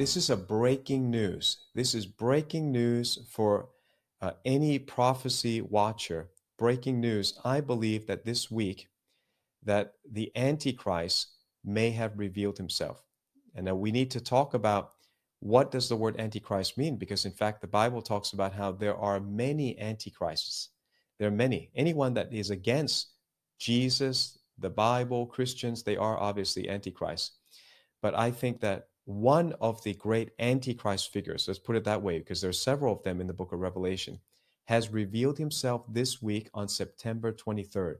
This is a breaking news. This is breaking news for uh, any prophecy watcher. Breaking news. I believe that this week that the Antichrist may have revealed himself. And now we need to talk about what does the word Antichrist mean? Because in fact, the Bible talks about how there are many Antichrists. There are many. Anyone that is against Jesus, the Bible, Christians, they are obviously Antichrist. But I think that one of the great Antichrist figures, let's put it that way, because there are several of them in the book of Revelation, has revealed himself this week on September 23rd.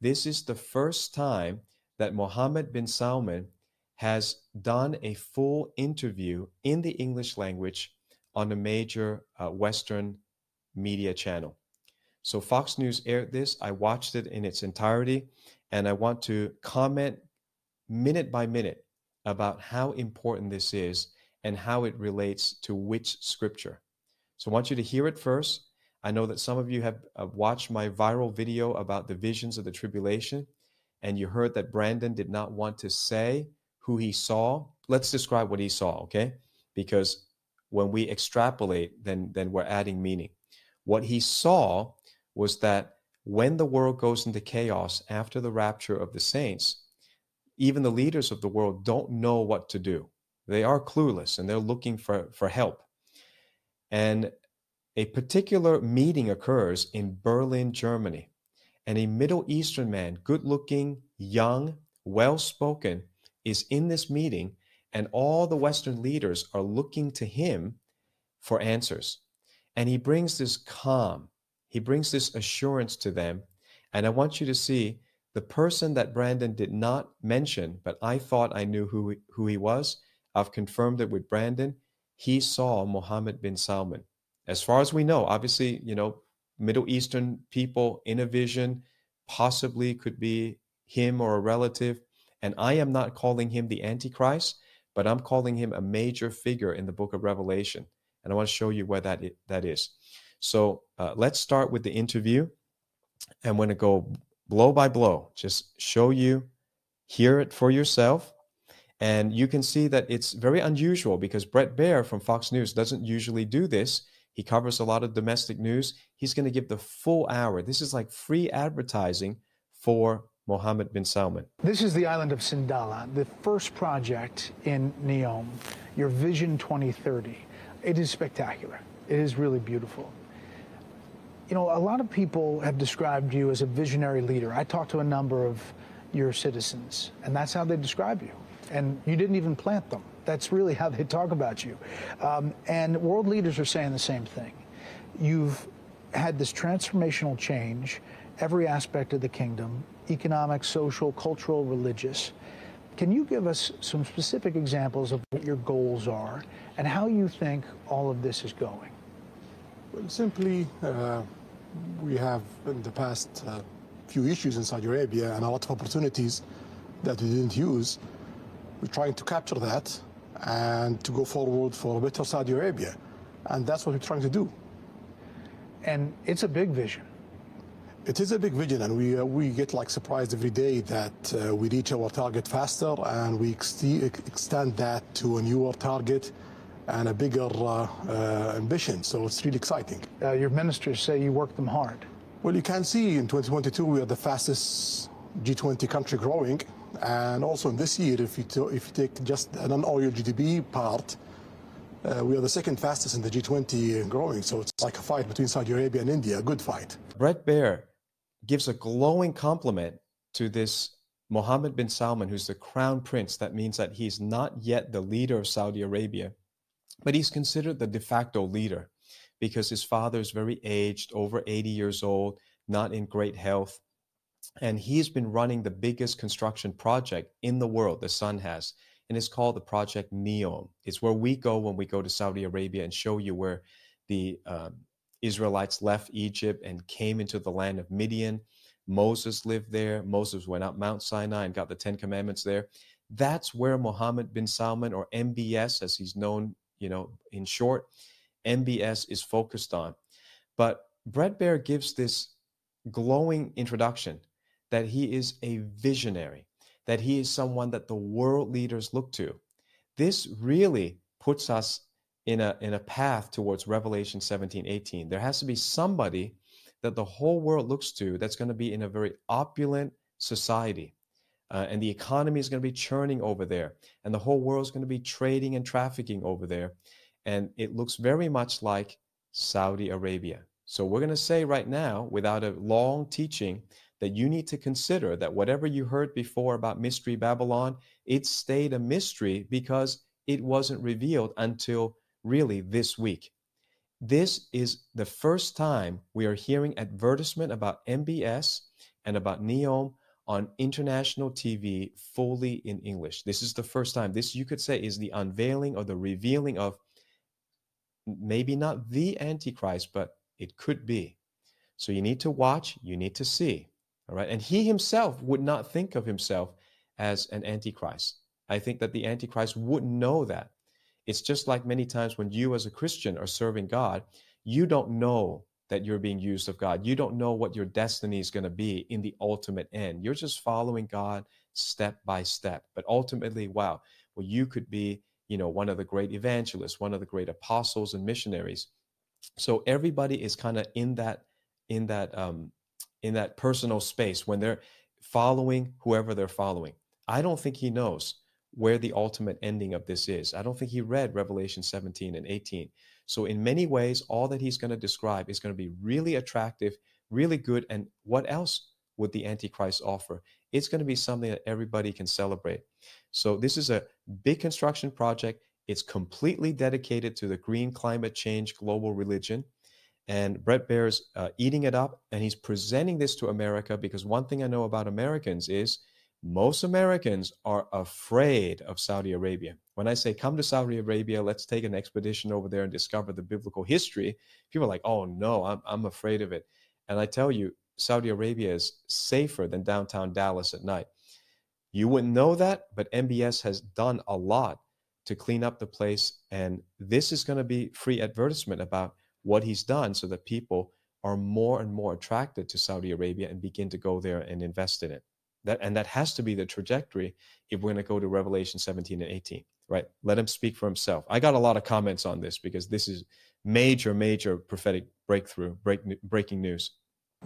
This is the first time that Mohammed bin Salman has done a full interview in the English language on a major uh, Western media channel. So Fox News aired this. I watched it in its entirety, and I want to comment minute by minute about how important this is and how it relates to which scripture. So I want you to hear it first. I know that some of you have watched my viral video about the visions of the tribulation, and you heard that Brandon did not want to say who he saw. Let's describe what he saw, okay? Because when we extrapolate, then, then we're adding meaning. What he saw was that when the world goes into chaos after the rapture of the saints, even the leaders of the world don't know what to do. They are clueless and they're looking for, for help. And a particular meeting occurs in Berlin, Germany. And a Middle Eastern man, good looking, young, well spoken, is in this meeting. And all the Western leaders are looking to him for answers. And he brings this calm, he brings this assurance to them. And I want you to see the person that Brandon did not mention, but I thought I knew who he, who he was. I've confirmed it with Brandon. He saw Mohammed bin Salman. As far as we know, obviously, you know, Middle Eastern people in a vision possibly could be him or a relative. And I am not calling him the Antichrist, but I'm calling him a major figure in the book of Revelation. And I want to show you where that, that is. So uh, let's start with the interview. I'm going to go blow by blow, just show you, hear it for yourself. And you can see that it's very unusual because Bret Baier from Fox News doesn't usually do this. He covers a lot of domestic news. He's going to give the full hour. This is like free advertising for Mohammed bin Salman. This is the island of Sindalah, the first project in Neom, your Vision 2030. It is spectacular. It is really beautiful. You know, a lot of people have described you as a visionary leader. I talked to a number of your citizens, and that's how they describe you. And you didn't even plant them. That's really how they talk about you. Um, and world leaders are saying the same thing. You've had this transformational change, every aspect of the kingdom economic, social, cultural, religious. Can you give us some specific examples of what your goals are and how you think all of this is going? Well, simply, uh, we have in the past uh, few issues in Saudi Arabia and a lot of opportunities that we didn't use. We're trying to capture that and to go forward for a better Saudi Arabia. And that's what we're trying to do. And it's a big vision. It is a big vision, and we uh, we get like surprised every day that uh, we reach our target faster, and we ex extend that to a newer target and a bigger uh, uh, ambition. So it's really exciting. Uh, your ministers say you work them hard. Well, you can see in 2022 we are the fastest G20 country growing, and also in this year, if you if you take just an non-oil GDP part, uh, we are the second fastest in the G20 growing. So it's like a fight between Saudi Arabia and India, a good fight. Bret Baier gives a glowing compliment to this Mohammed bin Salman, who's the crown prince. That means that he's not yet the leader of Saudi Arabia but he's considered the de facto leader because his father is very aged, over 80 years old, not in great health. And he's been running the biggest construction project in the world, the sun has. And it's called the Project Neom. It's where we go when we go to Saudi Arabia and show you where the um, Israelites left Egypt and came into the land of Midian. Moses lived there. Moses went up Mount Sinai and got the Ten Commandments there. That's where Mohammed bin Salman, or MBS as he's known you know, in short, MBS is focused on. But Bret Baier gives this glowing introduction that he is a visionary, that he is someone that the world leaders look to. This really puts us in a in a path towards Revelation 17, 18. There has to be somebody that the whole world looks to that's going to be in a very opulent society. Uh, and the economy is going to be churning over there, and the whole world is going to be trading and trafficking over there. And it looks very much like Saudi Arabia. So we're going to say right now, without a long teaching, that you need to consider that whatever you heard before about Mystery Babylon, it stayed a mystery because it wasn't revealed until really this week. This is the first time we are hearing advertisement about MBS and about Neom on international TV fully in English. This is the first time. This, you could say, is the unveiling or the revealing of maybe not the Antichrist, but it could be. So you need to watch, you need to see. All right. And he himself would not think of himself as an Antichrist. I think that the Antichrist wouldn't know that. It's just like many times when you, as a Christian, are serving God, you don't know that you're being used of God. You don't know what your destiny is going to be in the ultimate end. You're just following God step by step. But ultimately, wow, well, you could be, you know, one of the great evangelists, one of the great apostles and missionaries. So everybody is kind of in that, in that, um, in that personal space when they're following whoever they're following. I don't think he knows where the ultimate ending of this is. I don't think he read Revelation 17 and 18. So, in many ways, all that he's going to describe is going to be really attractive, really good. And what else would the Antichrist offer? It's going to be something that everybody can celebrate. So, this is a big construction project. It's completely dedicated to the green climate change global religion. And Bret Baier's uh, eating it up, and he's presenting this to America because one thing I know about Americans is most Americans are afraid of Saudi Arabia. When I say come to Saudi Arabia, let's take an expedition over there and discover the biblical history, people are like, oh no, I'm, I'm afraid of it. And I tell you, Saudi Arabia is safer than downtown Dallas at night. You wouldn't know that, but MBS has done a lot to clean up the place. And this is going to be free advertisement about what he's done so that people are more and more attracted to Saudi Arabia and begin to go there and invest in it. That and that has to be the trajectory if we're going to go to Revelation 17 and 18, right? Let him speak for himself. I got a lot of comments on this because this is major, major prophetic breakthrough, break, breaking news.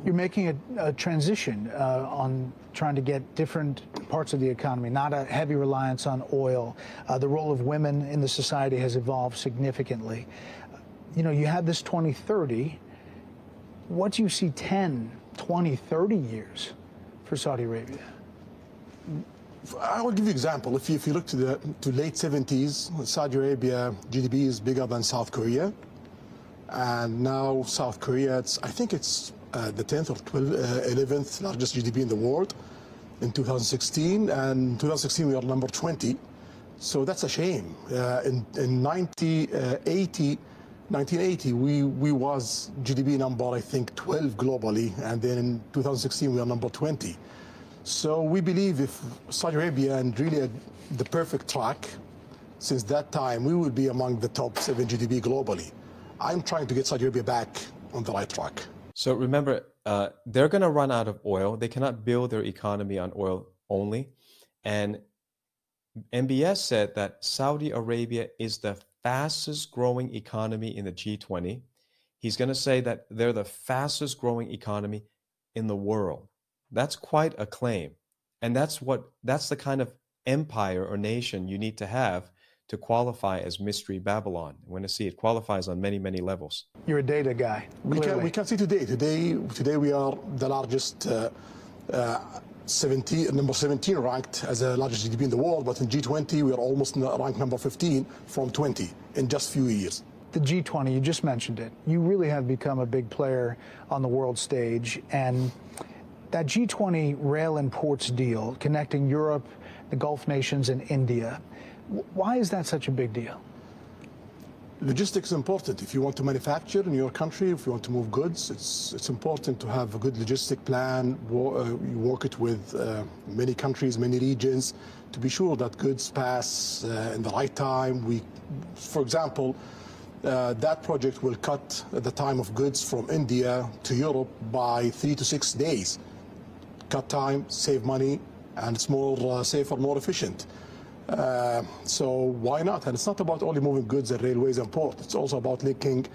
You're making a, a transition uh, on trying to get different parts of the economy, not a heavy reliance on oil. Uh, the role of women in the society has evolved significantly. You know, you had this 2030. What do you see 10, 20, 30 years for Saudi Arabia? I will give you an example. If you, if you look to the to late 70s, Saudi Arabia GDP is bigger than South Korea, and now South Korea, it's, I think it's uh, the 10th or 12th, uh, 11th largest GDP in the world in 2016, and 2016 we are number 20. So that's a shame. Uh, in in 90, uh, 1980, we, we was GDP number, I think, 12 globally, and then in 2016, we are number 20. So we believe if Saudi Arabia and really the perfect track, since that time, we will be among the top seven GDP globally. I'm trying to get Saudi Arabia back on the right track. So remember, uh, they're going to run out of oil. They cannot build their economy on oil only. And MBS said that Saudi Arabia is the fastest growing economy in the G20. He's going to say that they're the fastest growing economy in the world. That's quite a claim. And that's what that's the kind of empire or nation you need to have to qualify as mystery Babylon. We're going to see it qualifies on many, many levels. You're a data guy. We can, we can see today. Today, today we are the largest uh, uh, 17, number 17 ranked as the largest GDP in the world, but in G20 we are almost ranked number 15 from 20 in just few years. The G20, you just mentioned it. You really have become a big player on the world stage, and that G20 rail and ports deal connecting Europe, the Gulf nations, and India. Why is that such a big deal? Logistics is important. If you want to manufacture in your country, if you want to move goods, it's, it's important to have a good logistic plan. Uh, you work it with uh, many countries, many regions, to be sure that goods pass uh, in the right time. We, for example, uh, that project will cut the time of goods from India to Europe by three to six days. Cut time, save money, and it's more uh, safer, more efficient. Uh, so why not? And it's not about only moving goods and railways and ports. It's also about linking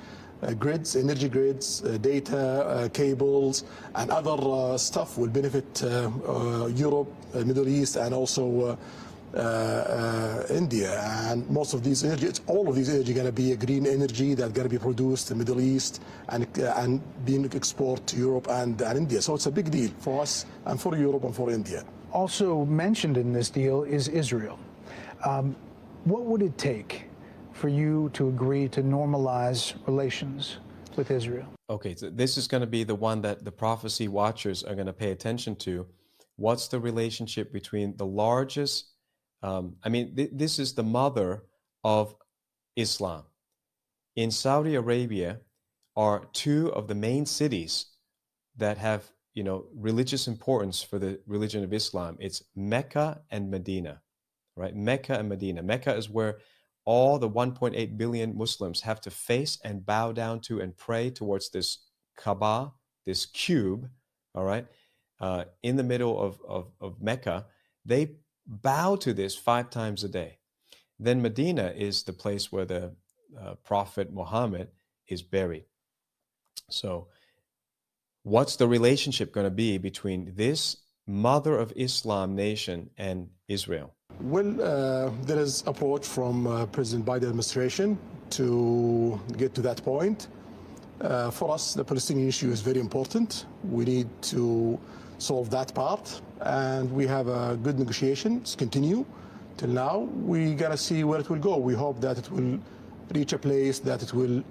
uh, grids, energy grids, uh, data, uh, cables, and other uh, stuff will benefit uh, Europe, Middle East, and also Uh, uh, India. And most of these energy, all of these energy going to be a green energy that's going to be produced in the Middle East and, uh, and being exported to Europe and, and India. So it's a big deal for us and for Europe and for India. Also mentioned in this deal is Israel. Um, what would it take for you to agree to normalize relations with Israel? Okay, so this is going to be the one that the prophecy watchers are going to pay attention to. What's the relationship between the largest? Um, I mean, th- this is the mother of Islam. In Saudi Arabia, are two of the main cities that have you know religious importance for the religion of Islam. It's Mecca and Medina, right? Mecca and Medina. Mecca is where all the 1.8 billion Muslims have to face and bow down to and pray towards this Kaaba, this cube, all right, uh, in the middle of, of, of Mecca. They bow to this five times a day. Then Medina is the place where the uh, Prophet Muhammad is buried. So, what's the relationship going to be between this mother of Islam nation and Israel? Well, uh, there is approach from uh, President Biden administration to get to that point. Uh, for us, the Palestinian issue is very important. We need to solve that part, and we have a good negotiation. negotiations continue till now. We gotta see where it will go. We hope that it will reach a place that it will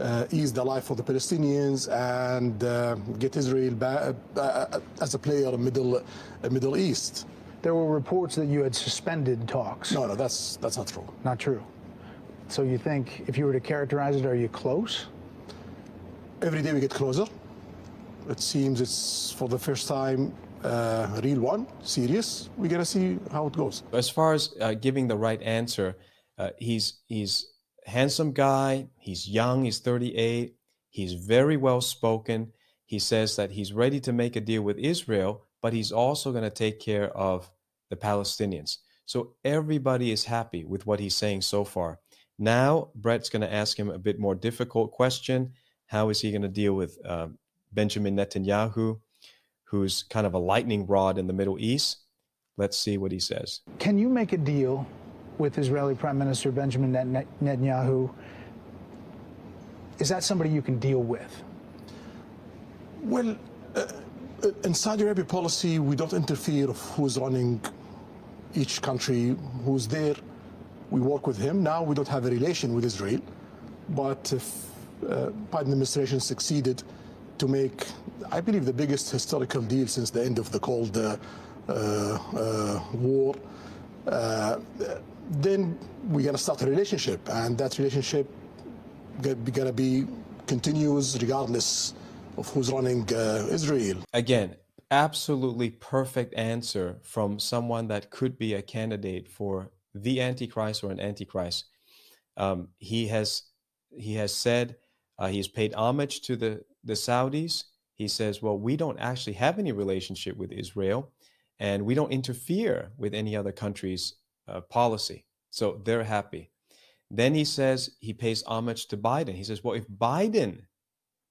uh, ease the life for the Palestinians and uh, get Israel back, uh, as a player in Middle Middle East. There were reports that you had suspended talks. No, no, that's that's not true. Not true. So you think, if you were to characterize it, are you close? Every day we get closer. It seems it's for the first time uh, real one, serious. We gotta see how it goes. As far as uh, giving the right answer, uh, he's he's handsome guy. He's young. He's 38. He's very well spoken. He says that he's ready to make a deal with Israel, but he's also going to take care of the Palestinians. So everybody is happy with what he's saying so far. Now, Bret's going to ask him a bit more difficult question. How is he going to deal with uh, Benjamin Netanyahu, who's kind of a lightning rod in the Middle East? Let's see what he says. Can you make a deal with Israeli Prime Minister Benjamin Netanyahu? Is that somebody you can deal with? Well, uh, in Saudi Arabia policy, we don't interfere of who's running each country, who's there. We work with him. Now we don't have a relation with Israel, but if uh, Biden administration succeeded to make, I believe, the biggest historical deal since the end of the Cold uh, uh, uh War, then we're going to start a relationship, and that relationship going to be continuous regardless of who's running Israel. Again, absolutely perfect answer from someone that could be a candidate for the Antichrist or an Antichrist. Um, he has he has said uh, he's paid homage to the the Saudis. He says, "Well, we don't actually have any relationship with Israel, and we don't interfere with any other country's uh, policy. So they're happy." Then he says he pays homage to Biden. He says, "Well, if Biden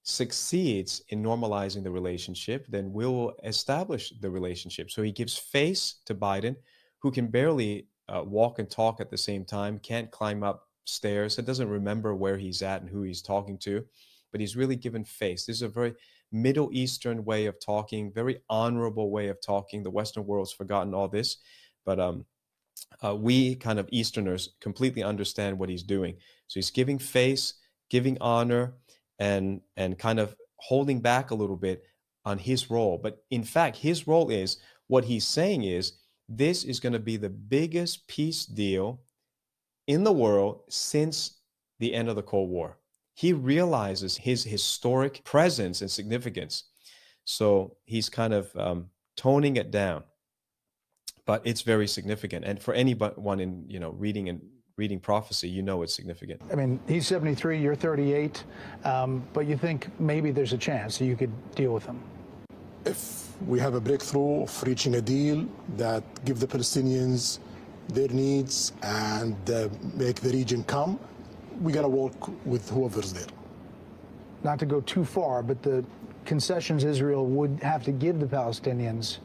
succeeds in normalizing the relationship, then we'll establish the relationship. So he gives face to Biden, who can barely uh, walk and talk at the same time, can't climb up stairs, doesn't remember where he's at and who he's talking to, but he's really given face. This is a very Middle Eastern way of talking, very honorable way of talking. The Western world's forgotten all this, but um, uh, we kind of Easterners completely understand what he's doing. So he's giving face, giving honor, and and kind of holding back a little bit on his role. But in fact, his role is what he's saying is this is going to be the biggest peace deal in the world since the end of the Cold War. He realizes his historic presence and significance. So he's kind of um, toning it down. But it's very significant. And for anyone in, you know, reading and reading prophecy, you know it's significant. I mean, he's 73, you're 38, um, but you think maybe there's a chance you could deal with him? If we have a breakthrough of reaching a deal that give the Palestinians their needs and uh, make the region come, we got to work with whoever's there. Not to go too far, but the concessions Israel would have to give the Palestinians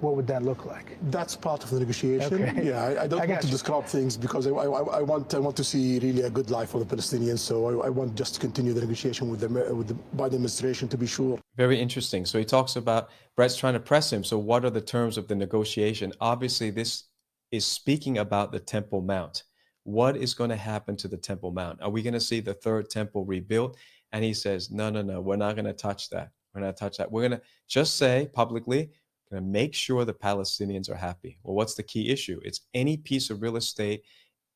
what would that look like? That's part of the negotiation. Okay. Yeah, I, I don't I want to you. describe things because I, I, I, want I want to see really a good life for the Palestinians. So I, I want just to continue the negotiation with the with the Biden administration to be sure. Very interesting. So he talks about Bret's trying to press him. So what are the terms of the negotiation? Obviously, this is speaking about the Temple Mount. What is going to happen to the Temple Mount? Are we going to see the third temple rebuilt? And he says, no, no, no, we're not going to touch that. We're not touch that. We're going to just say publicly going to make sure the Palestinians are happy. Well, what's the key issue? It's any piece of real estate.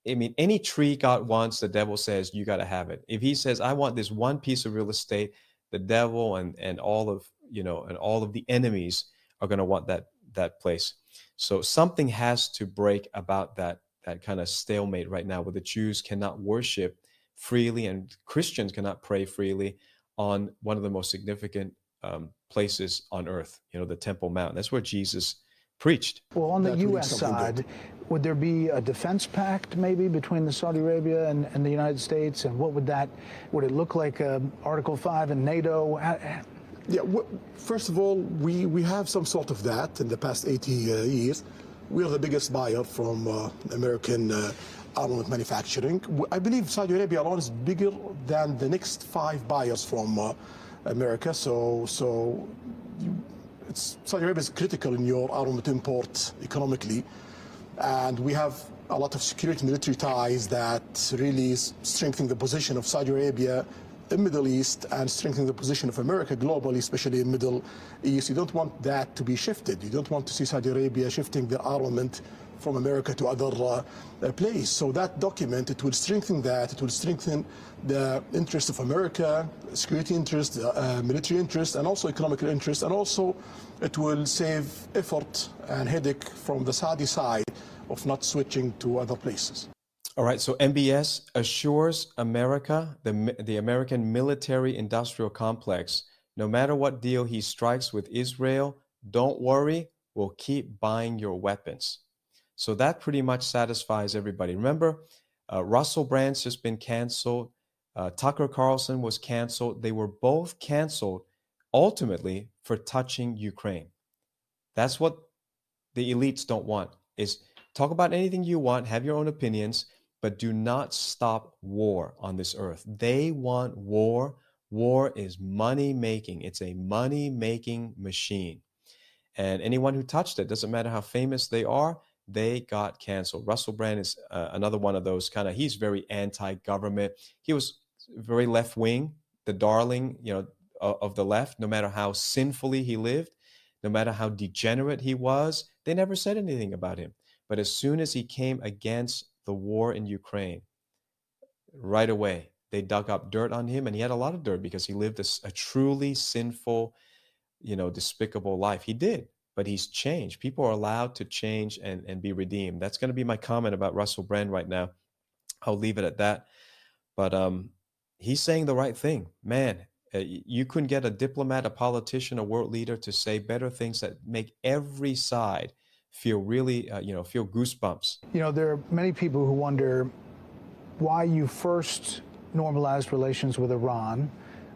I mean, any tree God wants, the devil says, you got to have it. If he says, I want this one piece of real estate, the devil and, and all of, you know, and all of the enemies are going to want that, that place. So something has to break about that, that kind of stalemate right now where the Jews cannot worship freely and Christians cannot pray freely on one of the most significant um, places on earth, you know, the Temple Mount. That's where Jesus preached. Well, on the that U.S. side, good. would there be a defense pact maybe between the Saudi Arabia and, and, the United States? And what would that, would it look like um, Article 5 in NATO? Yeah, first of all, we, we have some sort of that in the past 80 uh, years. We are the biggest buyer from uh, American uh, armament manufacturing. I believe Saudi Arabia alone is bigger than the next five buyers from uh, America. So, so Saudi Arabia is critical in your armament import economically, and we have a lot of security military ties that really strengthen the position of Saudi Arabia in Middle East and strengthening the position of America globally, especially in Middle East. You don't want that to be shifted. You don't want to see Saudi Arabia shifting their armament from America to other uh, uh, place. So that document, it will strengthen that. It will strengthen the interest of America, security interest, uh, uh, military interest, and also economic interest. And also it will save effort and headache from the Saudi side of not switching to other places. All right, so MBS assures America, the, the American military industrial complex, no matter what deal he strikes with Israel, don't worry, we'll keep buying your weapons. So that pretty much satisfies everybody. Remember, uh, Russell Brand's just been canceled. Uh, Tucker Carlson was canceled. They were both canceled ultimately for touching Ukraine. That's what the elites don't want is talk about anything you want, have your own opinions, but do not stop war on this earth. They want war. War is money making. It's a money making machine. And anyone who touched it, doesn't matter how famous they are, they got canceled. Russell Brand is uh, another one of those kind of, he's very anti government. He was very left wing, the darling, you know, of the left, no matter how sinfully he lived, no matter how degenerate he was, they never said anything about him. But as soon as he came against the war in Ukraine, right away, they dug up dirt on him. And he had a lot of dirt because he lived a, a truly sinful, you know, despicable life. He did but he's changed. People are allowed to change and, and be redeemed. That's going to be my comment about Russell Brand right now. I'll leave it at that. But um, he's saying the right thing. Man, uh, you couldn't get a diplomat, a politician, a world leader to say better things that make every side feel really, uh, you know, feel goosebumps. You know, there are many people who wonder why you first normalized relations with Iran,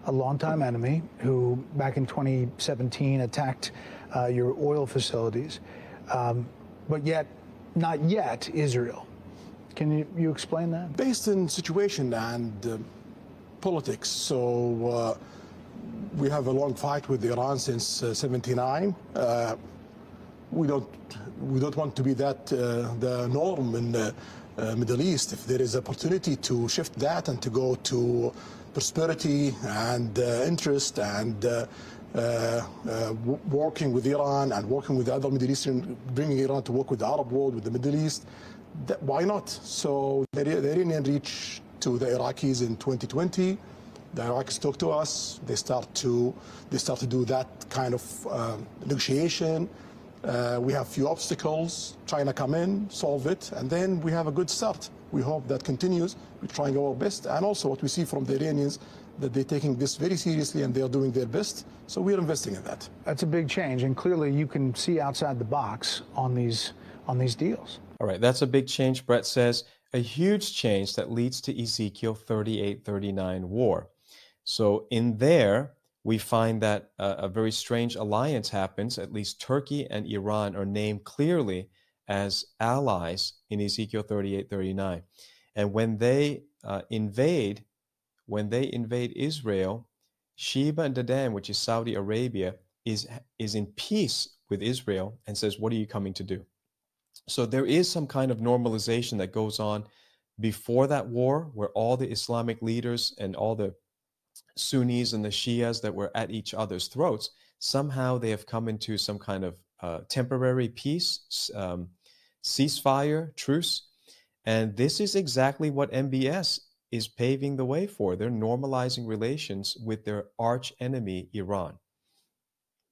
a longtime enemy who back in 2017 attacked uh, your oil facilities, um, but yet not yet Israel. Can you, you explain that? Based in situation and uh, politics. So uh, we have a long fight with Iran since '79. Uh, uh, we don't we don't want to be that uh, the norm in the Middle East. If there is opportunity to shift that and to go to prosperity and interest and uh, uh, working with Iran and working with the other Middle Eastern, bringing Iran to work with the Arab world, with the Middle East. That, why not? So the, the Iranian reach to the Iraqis in 2020. The Iraqis talk to us. They start to they start to do that kind of uh, negotiation. Uh, we have few obstacles. China come in, solve it, and then we have a good start. We hope that continues. We're trying our best, and also what we see from the Iranians that they're taking this very seriously and they are doing their best. So we're investing in that. That's a big change, and clearly you can see outside the box on these on these deals. All right, that's a big change, Bret says. A huge change that leads to Ezekiel 38 39 war. So, in there, we find that a, a, very strange alliance happens. At least Turkey and Iran are named clearly as allies in Ezekiel 38 39. And when they uh, invade, when they invade Israel, Sheba and Dedan, which is Saudi Arabia, is, is in peace with Israel and says, What are you coming to do? So there is some kind of normalization that goes on before that war, where all the Islamic leaders and all the Sunnis and the Shias that were at each other's throats, somehow they have come into some kind of uh, temporary peace, um, ceasefire, truce. And this is exactly what MBS is paving the way for. They're normalizing relations with their arch enemy, Iran.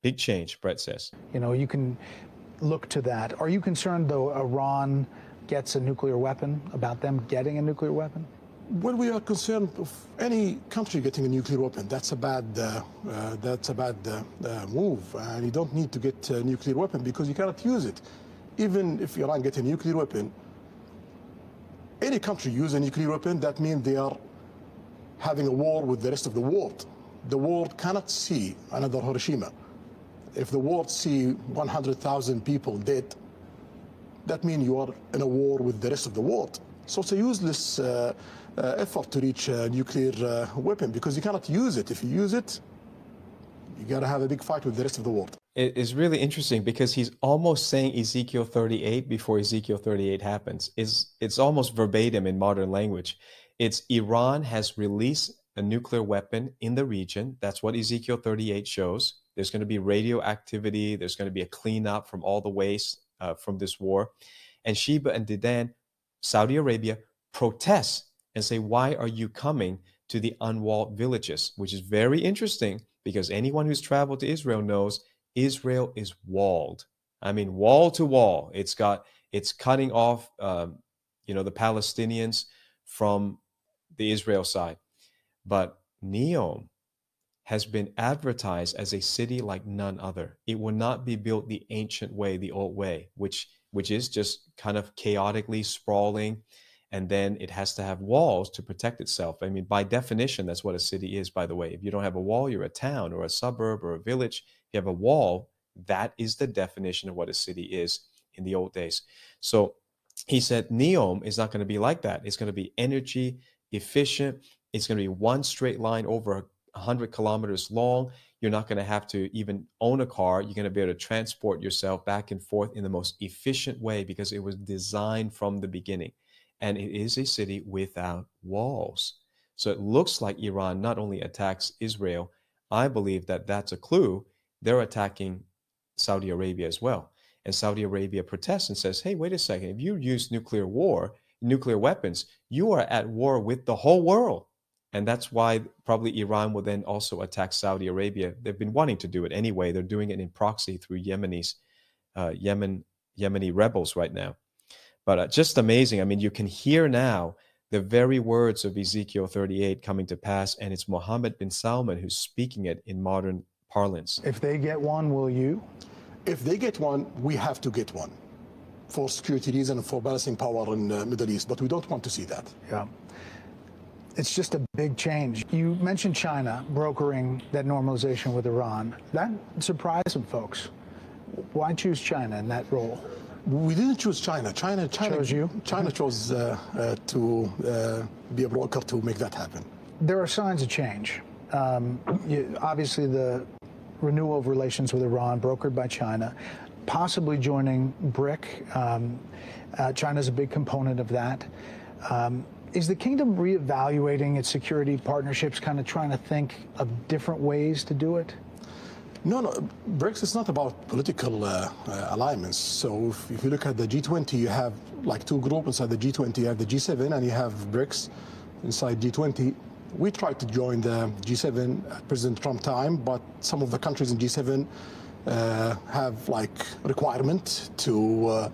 Big change, Bret says. You know, you can look to that. Are you concerned, though, Iran gets a nuclear weapon, about them getting a nuclear weapon? Well, we are concerned of any country getting a nuclear weapon. That's a bad, uh, uh, that's a bad uh, uh move, and you don't need to get a nuclear weapon because you cannot use it. Even if Iran gets a nuclear weapon, any country use a nuclear weapon, that means they are having a war with the rest of the world. The world cannot see another Hiroshima. If the world see 100,000 people dead, that means you are in a war with the rest of the world. So it's a useless uh, uh, effort to reach a nuclear uh, weapon because you cannot use it. If you use it, you got to have a big fight with the rest of the world. It is really interesting because he's almost saying Ezekiel 38 before Ezekiel 38 happens. It's, it's almost verbatim in modern language. It's Iran has released a nuclear weapon in the region. That's what Ezekiel 38 shows. There's going to be radioactivity. There's going to be a cleanup from all the waste uh, from this war. And Sheba and Dedan, Saudi Arabia, protests and say, Why are you coming to the unwalled villages? Which is very interesting because anyone who's traveled to Israel knows Israel is walled. I mean, wall to wall. It's got it's cutting off, um, you know, the Palestinians from the Israel side. But Neom has been advertised as a city like none other. It will not be built the ancient way, the old way, which which is just kind of chaotically sprawling and then it has to have walls to protect itself. I mean, by definition, that's what a city is, by the way. If you don't have a wall, you're a town or a suburb or a village. If you have a wall, that is the definition of what a city is in the old days. So he said, Neom is not going to be like that. It's going to be energy efficient. It's going to be one straight line over 100 kilometers long. You're not going to have to even own a car. You're going to be able to transport yourself back and forth in the most efficient way because it was designed from the beginning and it is a city without walls. So it looks like Iran not only attacks Israel, I believe that that's a clue. They're attacking Saudi Arabia as well. And Saudi Arabia protests and says, hey, wait a second, if you use nuclear war, nuclear weapons, you are at war with the whole world. And that's why probably Iran will then also attack Saudi Arabia. They've been wanting to do it anyway. They're doing it in proxy through Yemenis, uh, Yemen, Yemeni rebels right now. But uh, just amazing. I mean, you can hear now the very words of Ezekiel 38 coming to pass, and it's Mohammed bin Salman who's speaking it in modern parlance. If they get one, will you? If they get one, we have to get one for security reasons, and for balancing power in the Middle East, but we don't want to see that. Yeah. It's just a big change. You mentioned China brokering that normalization with Iran. That surprised some folks. Why choose China in that role? We didn't choose China. China, China chose you. China chose uh, uh, to uh, be a broker to make that happen. There are signs of change. Um, you, obviously, the renewal of relations with Iran, brokered by China, possibly joining BRIC. Um, uh, China is a big component of that. Um, is the kingdom reevaluating its security partnerships, kind of trying to think of different ways to do it? No, no. BRICS is not about political uh, uh, alignments. So if, if, you look at the G20, you have like two groups inside the G20. You have the G7 and you have BRICS inside G20. We tried to join the G7 at President Trump time, but some of the countries in G7 uh, have like requirement to uh,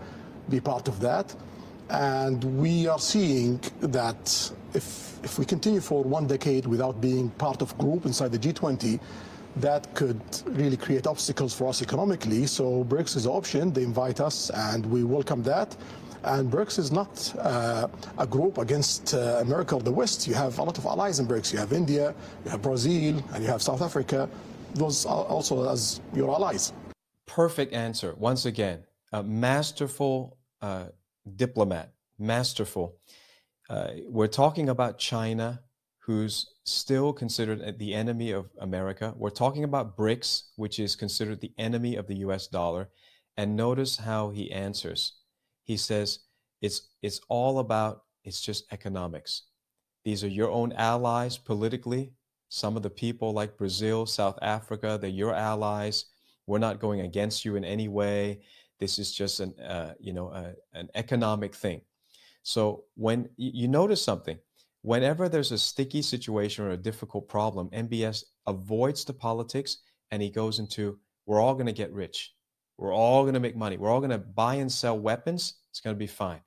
be part of that. And we are seeing that if, if we continue for one decade without being part of group inside the G20, that could really create obstacles for us economically. So BRICS is an option. They invite us, and we welcome that. And BRICS is not uh, a group against uh, America or the West. You have a lot of allies in BRICS. You have India, you have Brazil, and you have South Africa. Those are also as your allies. Perfect answer. Once again, a masterful uh, diplomat, masterful. Uh, we're talking about China, who's still considered the enemy of America. We're talking about BRICS, which is considered the enemy of the US dollar. And notice how he answers he says it's it's all about it's just economics. These are your own allies politically. Some of the people like Brazil, South Africa, they're your allies. We're not going against you in any way. This is just an uh, you know uh, an economic thing. So when you notice something, whenever there's a sticky situation or a difficult problem, MBS avoids the politics and he goes into we're all going to get rich. We're all going to make money. We're all going to buy and sell weapons. It's going to be fine.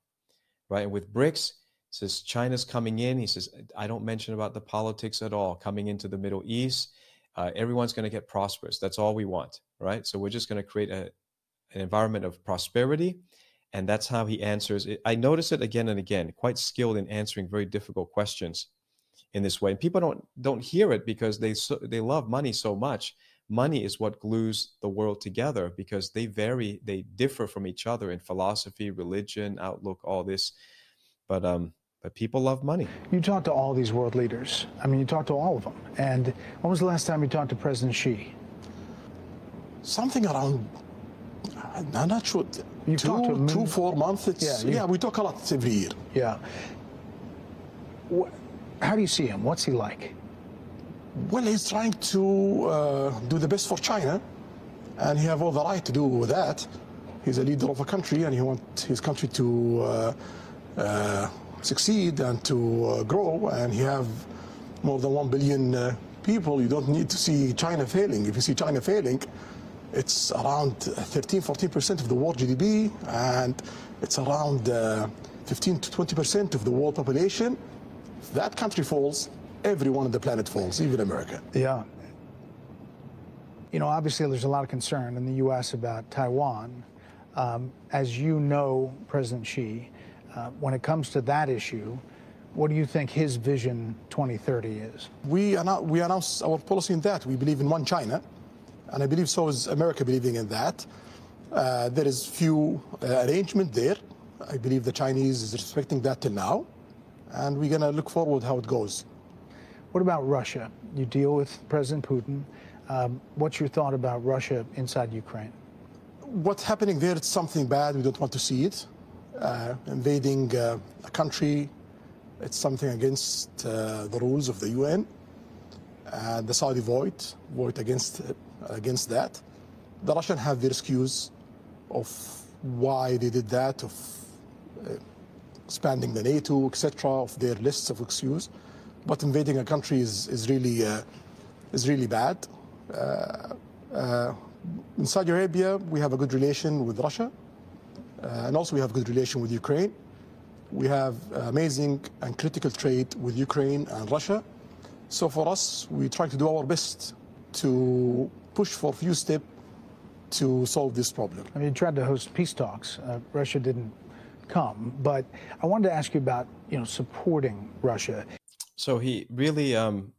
Right. And with BRICS, he says China's coming in. He says, I don't mention about the politics at all coming into the Middle East. Uh, everyone's going to get prosperous. That's all we want. Right. So we're just going to create a, an environment of prosperity. And that's how he answers it. I notice it again and again, quite skilled in answering very difficult questions in this way. And people don't don't hear it because they so, they love money so much money is what glues the world together because they vary, they differ from each other in philosophy, religion, outlook, all this. But um, but people love money. You talk to all these world leaders. I mean, you talk to all of them. And when was the last time you talked to President Xi? Something around. I'm not sure. You two, to two, four months. It's, yeah, yeah, we talk a lot every year. Yeah. How do you see him? What's he like? Well, he's trying to uh, do the best for China, and he have all the right to do that. He's a leader of a country, and he wants his country to uh, uh, succeed and to uh, grow. And he have more than one billion uh, people. You don't need to see China failing. If you see China failing, it's around 13, 14 percent of the world GDP, and it's around uh, 15 to 20 percent of the world population. If that country falls, everyone on the planet falls, even America. Yeah. You know, obviously, there's a lot of concern in the U.S. about Taiwan. Um, as you know, President Xi, uh, when it comes to that issue, what do you think his vision 2030 is? We, annou- we announced our policy in that. We believe in one China, and I believe so is America believing in that. Uh, there is few uh, arrangement there. I believe the Chinese is respecting that till now, and we're going to look forward how it goes. What about Russia? You deal with President Putin. Um, what's your thought about Russia inside Ukraine? What's happening there? It's something bad. We don't want to see it. Uh, invading uh, a country, it's something against uh, the rules of the UN. And the Saudi vote, vote against, against that. The Russians have their excuse of why they did that, of uh, expanding the NATO, etc., of their lists of excuses but invading a country is, is really uh, is really bad. Uh, uh, in Saudi Arabia, we have a good relation with Russia, uh, and also we have good relation with Ukraine. We have amazing and critical trade with Ukraine and Russia. So for us, we try to do our best to push for a few steps to solve this problem. I mean, you tried to host peace talks. Uh, Russia didn't come, but I wanted to ask you about you know supporting Russia. So he really, um,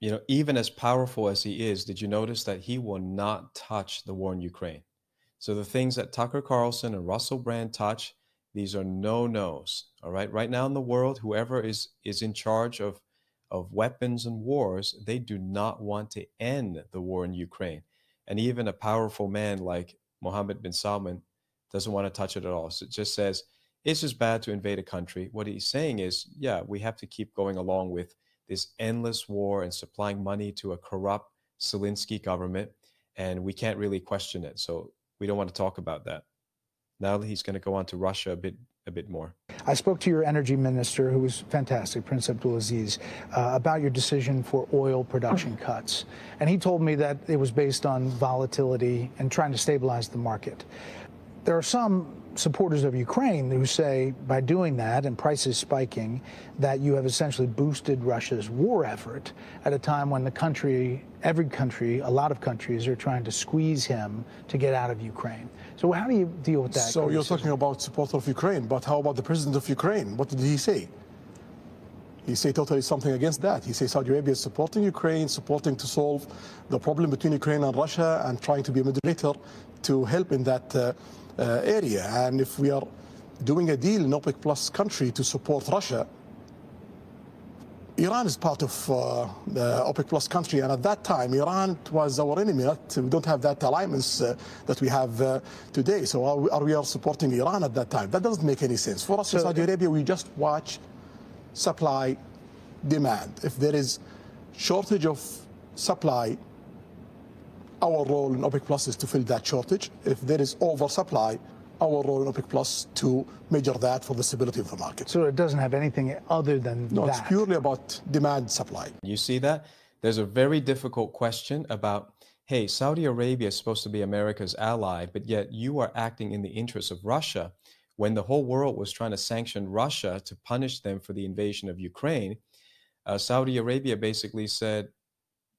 you know, even as powerful as he is, did you notice that he will not touch the war in Ukraine? So the things that Tucker Carlson and Russell Brand touch, these are no nos. All right. Right now in the world, whoever is is in charge of of weapons and wars, they do not want to end the war in Ukraine. And even a powerful man like Mohammed bin Salman doesn't want to touch it at all. So it just says, it's just bad to invade a country. What he's saying is, yeah, we have to keep going along with this endless war and supplying money to a corrupt Zelensky government, and we can't really question it. So we don't want to talk about that. Now he's going to go on to Russia a bit a bit more. I spoke to your energy minister, who was fantastic, Prince Abdulaziz, uh, about your decision for oil production cuts. And he told me that it was based on volatility and trying to stabilize the market. there are some supporters of Ukraine who say by doing that and prices spiking that you have essentially boosted Russia's war effort at a time when the country, every country, a lot of countries are trying to squeeze him to get out of Ukraine. So how do you deal with that? So criticism? you're talking about support of Ukraine, but how about the president of Ukraine? What did he say? He say totally something against that. He says Saudi Arabia is supporting Ukraine, supporting to solve the problem between Ukraine and Russia, and trying to be a mediator to help in that uh, uh, area. And if we are doing a deal in OPEC Plus country to support Russia, Iran is part of uh, the OPEC Plus country, and at that time, Iran was our enemy. Not, we don't have that alliance uh, that we have uh, today. So are we, are we, are supporting Iran at that time? That doesn't make any sense. For us so, in Saudi Arabia, we just watch supply, demand. If there is shortage of supply, our role in OPEC Plus is to fill that shortage. If there is oversupply, our role in OPEC Plus to measure that for the stability of the market. So it doesn't have anything other than no, that. it's purely about demand supply. You see that? There's a very difficult question about hey, Saudi Arabia is supposed to be America's ally, but yet you are acting in the interest of Russia when the whole world was trying to sanction Russia to punish them for the invasion of Ukraine. Uh, Saudi Arabia basically said,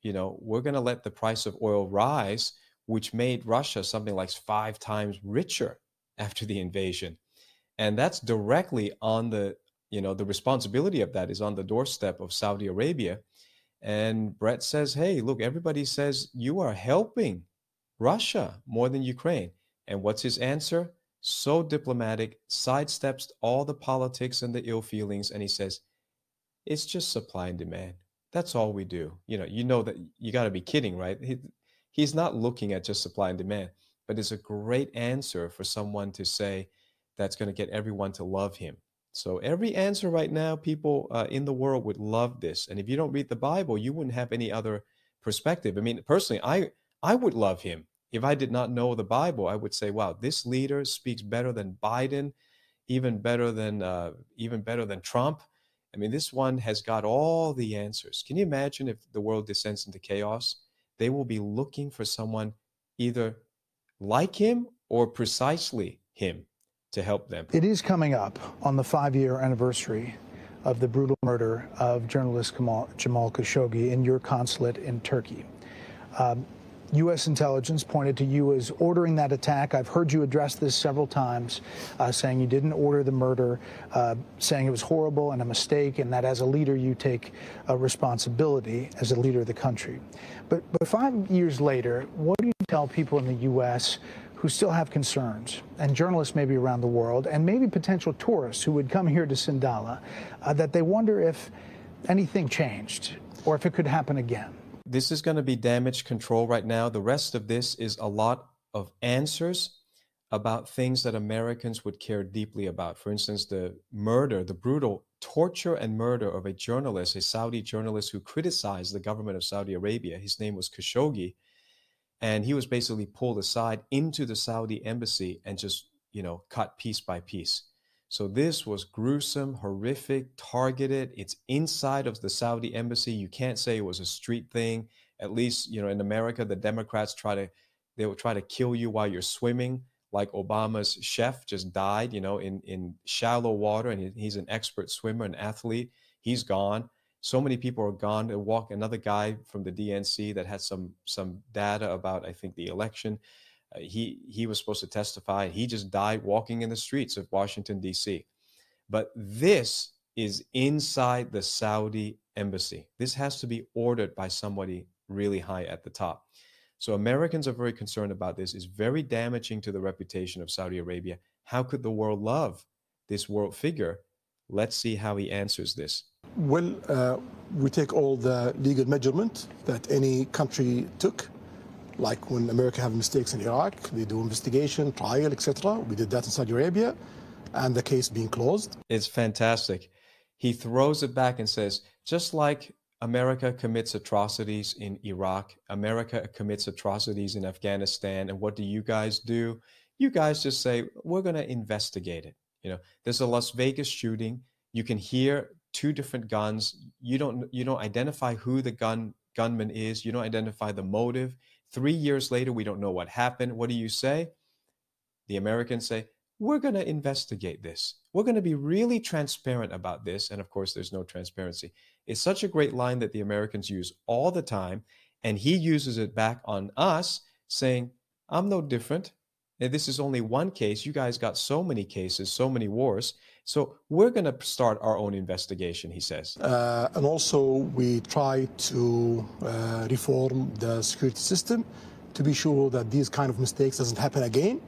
you know, we're going to let the price of oil rise, which made Russia something like five times richer after the invasion. And that's directly on the, you know, the responsibility of that is on the doorstep of Saudi Arabia. And Bret says, hey, look, everybody says you are helping Russia more than Ukraine. And what's his answer? So diplomatic, sidesteps all the politics and the ill feelings. And he says, it's just supply and demand. That's all we do. You know, you know that you got to be kidding, right? He, he's not looking at just supply and demand, but it's a great answer for someone to say that's going to get everyone to love him. So every answer right now, people uh, in the world would love this. And if you don't read the Bible, you wouldn't have any other perspective. I mean, personally, I I would love him if I did not know the Bible. I would say, wow, this leader speaks better than Biden, even better than uh, even better than Trump. I mean, this one has got all the answers. Can you imagine if the world descends into chaos? They will be looking for someone either like him or precisely him to help them. It is coming up on the five year anniversary of the brutal murder of journalist Jamal, Khashoggi in your consulate in Turkey. Um, U.S. intelligence pointed to you as ordering that attack. I've heard you address this several times, uh, saying you didn't order the murder, uh, saying it was horrible and a mistake, and that as a leader you take a responsibility as a leader of the country. But, but five years later, what do you tell people in the U.S. who still have concerns, and journalists maybe around the world, and maybe potential tourists who would come here to Sindalah, uh, that they wonder if anything changed or if it could happen again? This is going to be damage control right now. The rest of this is a lot of answers about things that Americans would care deeply about. For instance, the murder, the brutal torture and murder of a journalist, a Saudi journalist who criticized the government of Saudi Arabia. His name was Khashoggi. And he was basically pulled aside into the Saudi embassy and just, you know, cut piece by piece. So this was gruesome, horrific, targeted. It's inside of the Saudi embassy. You can't say it was a street thing. At least, you know, in America, the Democrats try to they will try to kill you while you're swimming, like Obama's chef just died, you know, in in shallow water, and he's an expert swimmer, an athlete. He's gone. So many people are gone. To walk another guy from the DNC that had some some data about, I think, the election he he was supposed to testify. He just died walking in the streets of Washington D.C. But this is inside the Saudi embassy. This has to be ordered by somebody really high at the top. So Americans are very concerned about this. It's very damaging to the reputation of Saudi Arabia. How could the world love this world figure? Let's see how he answers this. Well, uh, we take all the legal measurement that any country took like when America have mistakes in Iraq, they do investigation, trial, etc. We did that in Saudi Arabia, and the case being closed. It's fantastic. He throws it back and says, just like America commits atrocities in Iraq, America commits atrocities in Afghanistan, and what do you guys do? You guys just say, we're going to investigate it. You know, there's a Las Vegas shooting. You can hear two different guns. You don't you don't identify who the gun gunman is. You don't identify the motive Three years later, we don't know what happened. What do you say? the Americans say, we're going to investigate this. We're going to be really transparent about this. And of course, there's no transparency. It's such a great line that the Americans use all the time. And he uses it back on us, saying, I'm no different. And this is only one case. You guys got so many cases, so many wars. So we're going to start our own investigation, he says. Uh, and also, we try to uh, reform the security system to be sure that these kind of mistakes doesn't happen again.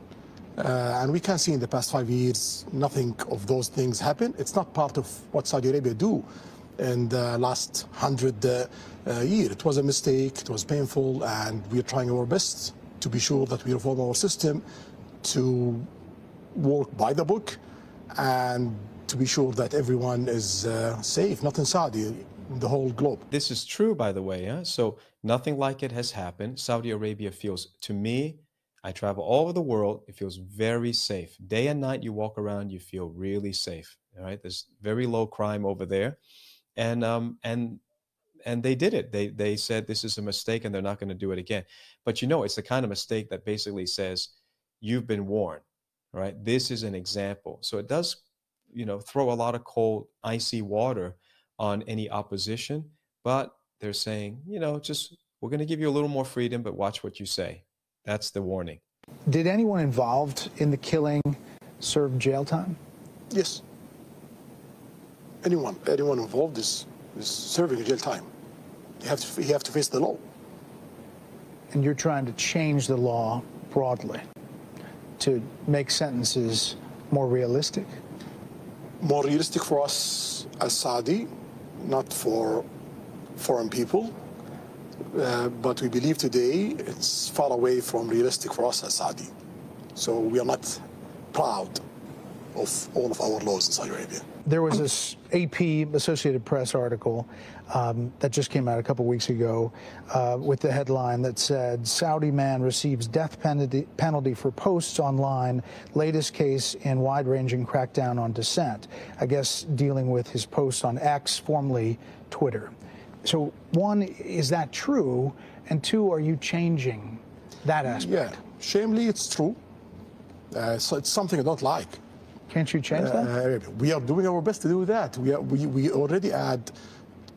Uh, and we can see in the past five years, nothing of those things happen. It's not part of what Saudi Arabia do in the last hundred uh, uh, year. It was a mistake. It was painful, and we are trying our best to be sure that we reform our system to work by the book and to be sure that everyone is uh, safe, not in Saudi, the whole globe. This is true, by the way. Yeah? So nothing like it has happened. Saudi Arabia feels, to me, I travel all over the world. It feels very safe. Day and night, you walk around, you feel really safe. All right, there's very low crime over there, and um and and they did it. They they said this is a mistake and they're not going to do it again. But you know, it's the kind of mistake that basically says you've been warned. Right? This is an example. So it does, you know, throw a lot of cold, icy water on any opposition. But they're saying, you know, just we're going to give you a little more freedom, but watch what you say. That's the warning. Did anyone involved in the killing serve jail time? Yes. Anyone, anyone involved is, is serving jail time. You have to, you have to face the law. And you're trying to change the law broadly to make sentences more realistic? More realistic for us as Saudi, not for foreign people. Uh, but we believe today it's far away from realistic for us as Saudi. So we are not proud of all of our laws in Saudi Arabia. There was this AP Associated Press article um, that just came out a couple weeks ago uh, with the headline that said Saudi man receives death penalty, penalty for posts online, latest case in wide ranging crackdown on dissent. I guess dealing with his posts on X, formerly Twitter. So, one, is that true? And two, are you changing that aspect? Yeah, shamefully, it's true. Uh, so it's something I don't like. Can't you change that? Uh, we are doing our best to do that. We, are, we, we already add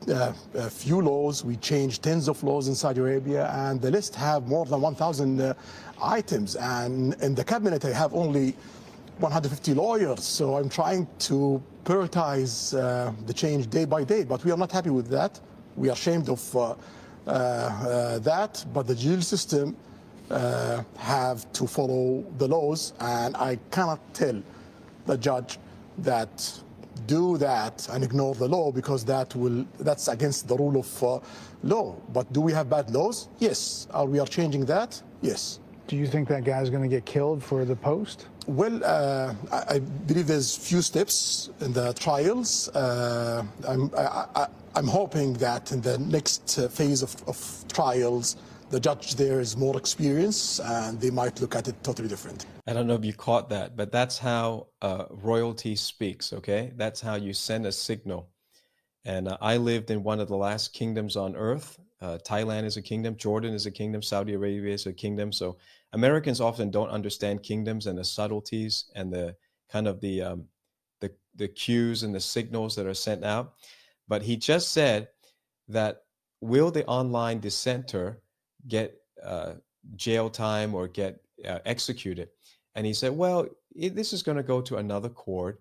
uh, a few laws. We changed tens of laws in Saudi Arabia, and the list have more than 1,000 uh, items. And in the cabinet, I have only 150 lawyers. So I'm trying to prioritize uh, the change day by day. But we are not happy with that. We are ashamed of uh, uh, uh, that, but the judicial system have to follow the laws, and I cannot tell the judge that do that and ignore the law because that will that's against the rule of uh, law. But do we have bad laws? Yes. Are we are changing that? Yes. Do you think that guy is going to get killed for the post? Well, uh, I, I, believe there's few steps in the trials. Uh, I'm, I, am hoping that in the next uh, phase of, of, trials, the judge there is more experienced and they might look at it totally different. I don't know if you caught that, but that's how uh, royalty speaks, okay? That's how you send a signal. And uh, I lived in one of the last kingdoms on earth. Uh, Thailand is a kingdom, Jordan is a kingdom, Saudi Arabia is a kingdom. So Americans often don't understand kingdoms and the subtleties and the kind of the um, the the cues and the signals that are sent out. But he just said that will the online dissenter get uh, jail time or get uh, executed? And he said, well, it, this is going to go to another court,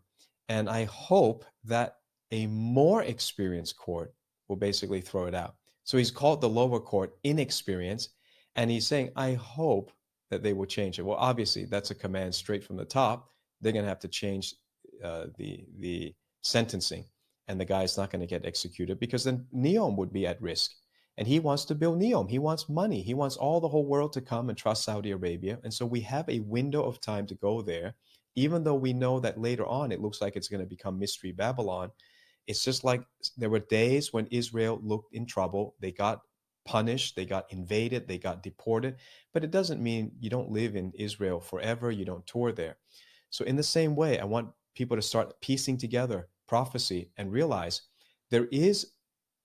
and I hope that a more experienced court will basically throw it out. So he's called the lower court inexperienced, and he's saying, I hope that they will change it. Well, obviously, that's a command straight from the top. They're going to have to change uh, the the sentencing, and the guy's not going to get executed because then Neom would be at risk. And he wants to build Neom. He wants money. He wants all the whole world to come and trust Saudi Arabia. And so we have a window of time to go there, even though we know that later on it looks like it's going to become Mystery Babylon. It's just like there were days when Israel looked in trouble. They got punished, they got invaded, they got deported. But it doesn't mean you don't live in Israel forever, you don't tour there. So, in the same way, I want people to start piecing together prophecy and realize there is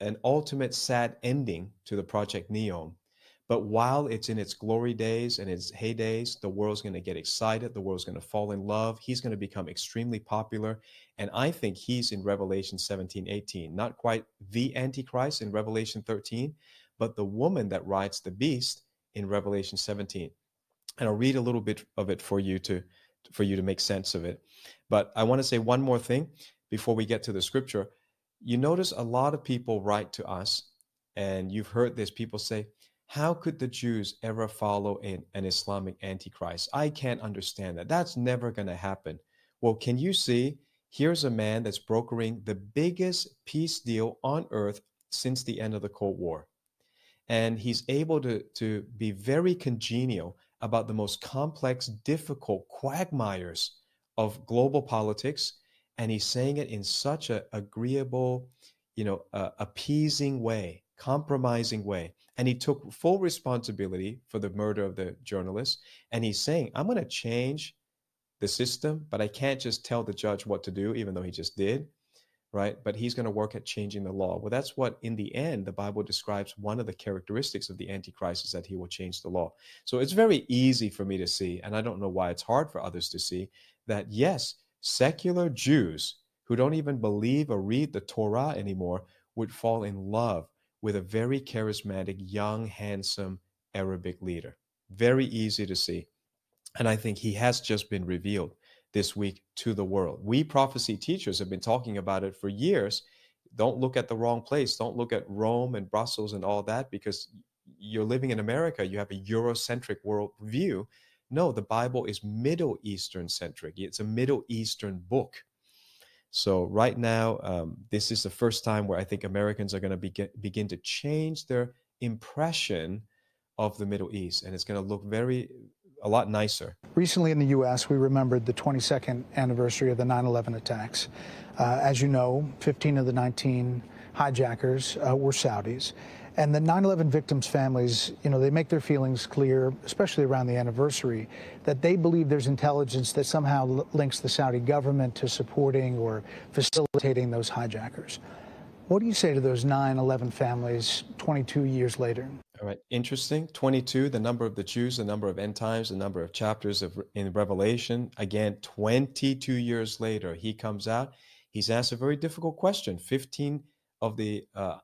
an ultimate sad ending to the Project Neom, But while it's in its glory days and its heydays, the world's going to get excited. The world's going to fall in love. He's going to become extremely popular. And I think he's in Revelation 17, 18. Not quite the Antichrist in Revelation 13, but the woman that rides the beast in Revelation 17. And I'll read a little bit of it for you to for you to make sense of it. But I want to say one more thing before we get to the scripture. You notice a lot of people write to us, and you've heard this. People say, how could the Jews ever follow an, an Islamic antichrist? I can't understand that. That's never going to happen. Well, can you see? Here's a man that's brokering the biggest peace deal on earth since the end of the Cold War. And he's able to, to be very congenial about the most complex, difficult quagmires of global politics. And he's saying it in such an agreeable, you know, uh, appeasing way, compromising way and he took full responsibility for the murder of the journalist. And he's saying, I'm going to change the system, but I can't just tell the judge what to do, even though he just did. Right. But he's going to work at changing the law. Well, that's what, in the end, the Bible describes one of the characteristics of the Antichrist is that he will change the law. So it's very easy for me to see, and I don't know why it's hard for others to see, that yes, secular Jews who don't even believe or read the Torah anymore would fall in love with a very charismatic, young, handsome Arabic leader. Very easy to see. And I think he has just been revealed this week to the world. We prophecy teachers have been talking about it for years. Don't look at the wrong place. Don't look at Rome and Brussels and all that because you're living in America. You have a Eurocentric world view. No, the Bible is Middle Eastern centric. It's a Middle Eastern book. So right now, um, this is the first time where I think Americans are going to begin begin to change their impression of the Middle East, and it's going to look very a lot nicer. Recently in the U.S., we remembered the 22nd anniversary of the 9/11 attacks. Uh, as you know, 15 of the 19 hijackers uh, were Saudis. And the 9/11 victims' families, you know, they make their feelings clear, especially around the anniversary, that they believe there's intelligence that somehow links the Saudi government to supporting or facilitating those hijackers. What do you say to those 9/11 families 22 years later? All right, interesting. 22, the number of the Jews, the number of end times, the number of chapters of in Revelation. Again, 22 years later, he comes out. He's asked a very difficult question. 15 of the uh,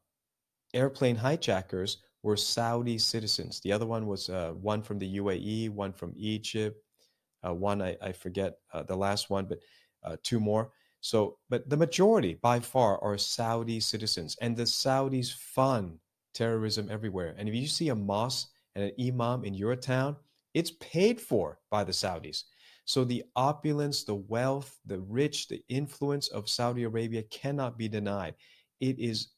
airplane hijackers were Saudi citizens. The other one was uh, one from the UAE, one from Egypt, uh, one I, I forget uh, the last one, but uh, two more. So, but the majority by far are Saudi citizens, and the Saudis fund terrorism everywhere. And if you see a mosque and an imam in your town, it's paid for by the Saudis. So the opulence, the wealth, the rich, the influence of Saudi Arabia cannot be denied. It is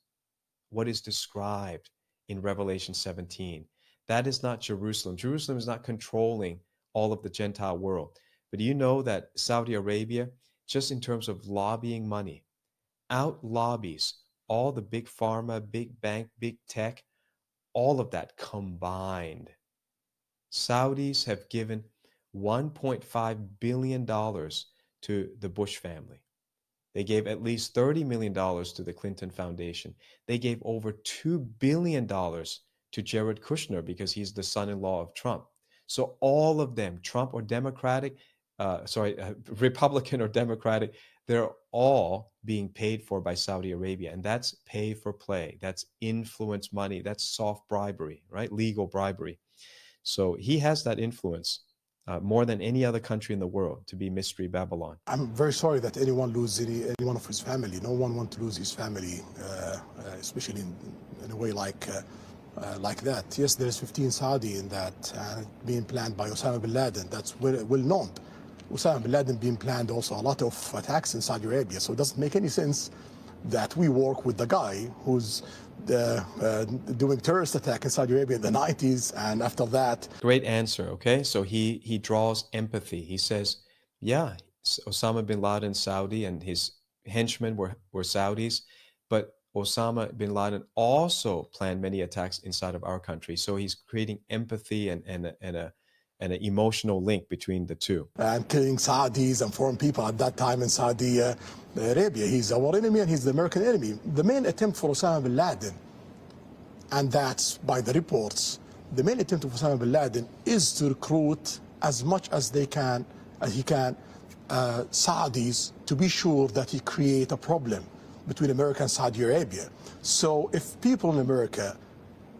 what is described in Revelation 17. That is not Jerusalem. Jerusalem is not controlling all of the Gentile world. But do you know that Saudi Arabia, just in terms of lobbying money, out lobbies all the big pharma, big bank, big tech, all of that combined. Saudis have given $1.5 billion to the Bush family. They gave at least $30 million to the Clinton Foundation. They gave over $2 billion to Jared Kushner because he's the son in law of Trump. So all of them, Trump or Democratic, uh, sorry, uh, Republican or Democratic, they're all being paid for by Saudi Arabia. And that's pay for play. That's influence money. That's soft bribery, right? Legal bribery. So he has that influence uh, more than any other country in the world to be Mystery Babylon. I'm very sorry that anyone loses any, any one of his family. No one wants to lose his family, uh, uh, especially in, in, a way like uh, uh, like that. Yes, there is 15 Saudi in that being planned by Osama bin Laden. That's well, well known. Osama bin Laden being planned also a lot of attacks in Saudi Arabia. So it doesn't make any sense that we work with the guy who's uh, uh, doing terrorist attack in Saudi Arabia in the 90s, and after that. Great answer. Okay, so he he draws empathy. He says, "Yeah, Osama bin Laden, Saudi, and his henchmen were were Saudis, but Osama bin Laden also planned many attacks inside of our country. So he's creating empathy and and and a and an emotional link between the two. I'm killing Saudis and foreign people at that time in Saudi uh, Arabia. He's our enemy and he's the American enemy. The main attempt for Osama bin Laden, and that's by the reports, the main attempt of Osama bin Laden is to recruit as much as they can, as he can, uh, Saudis to be sure that he create a problem between America and Saudi Arabia. So if people in America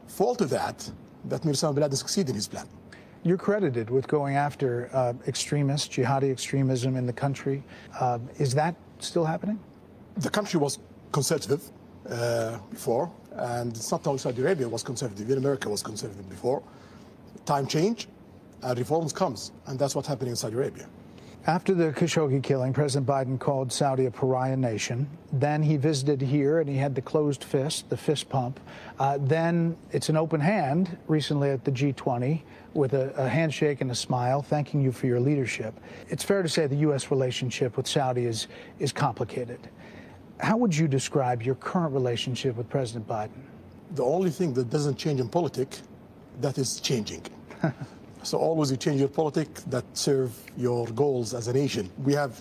fall to that, that means Osama bin Laden succeed in his plan. You're credited with going after uh, extremists, jihadi extremism in the country. Uh, is that still happening? The country was conservative uh, before, and it's not only Saudi Arabia was conservative, even America was conservative before. Time change, and reforms comes, and that's what's happening in Saudi Arabia. After the Khashoggi killing, President Biden called Saudi a pariah nation. Then he visited here and he had the closed fist, the fist pump. Uh, then it's an open hand recently at the G20 with a, a, handshake and a smile, thanking you for your leadership. It's fair to say the U.S. relationship with Saudi is, is complicated. How would you describe your current relationship with President Biden? The only thing that doesn't change in politics, that is changing. so always you change your politics that serve your goals as a nation. We have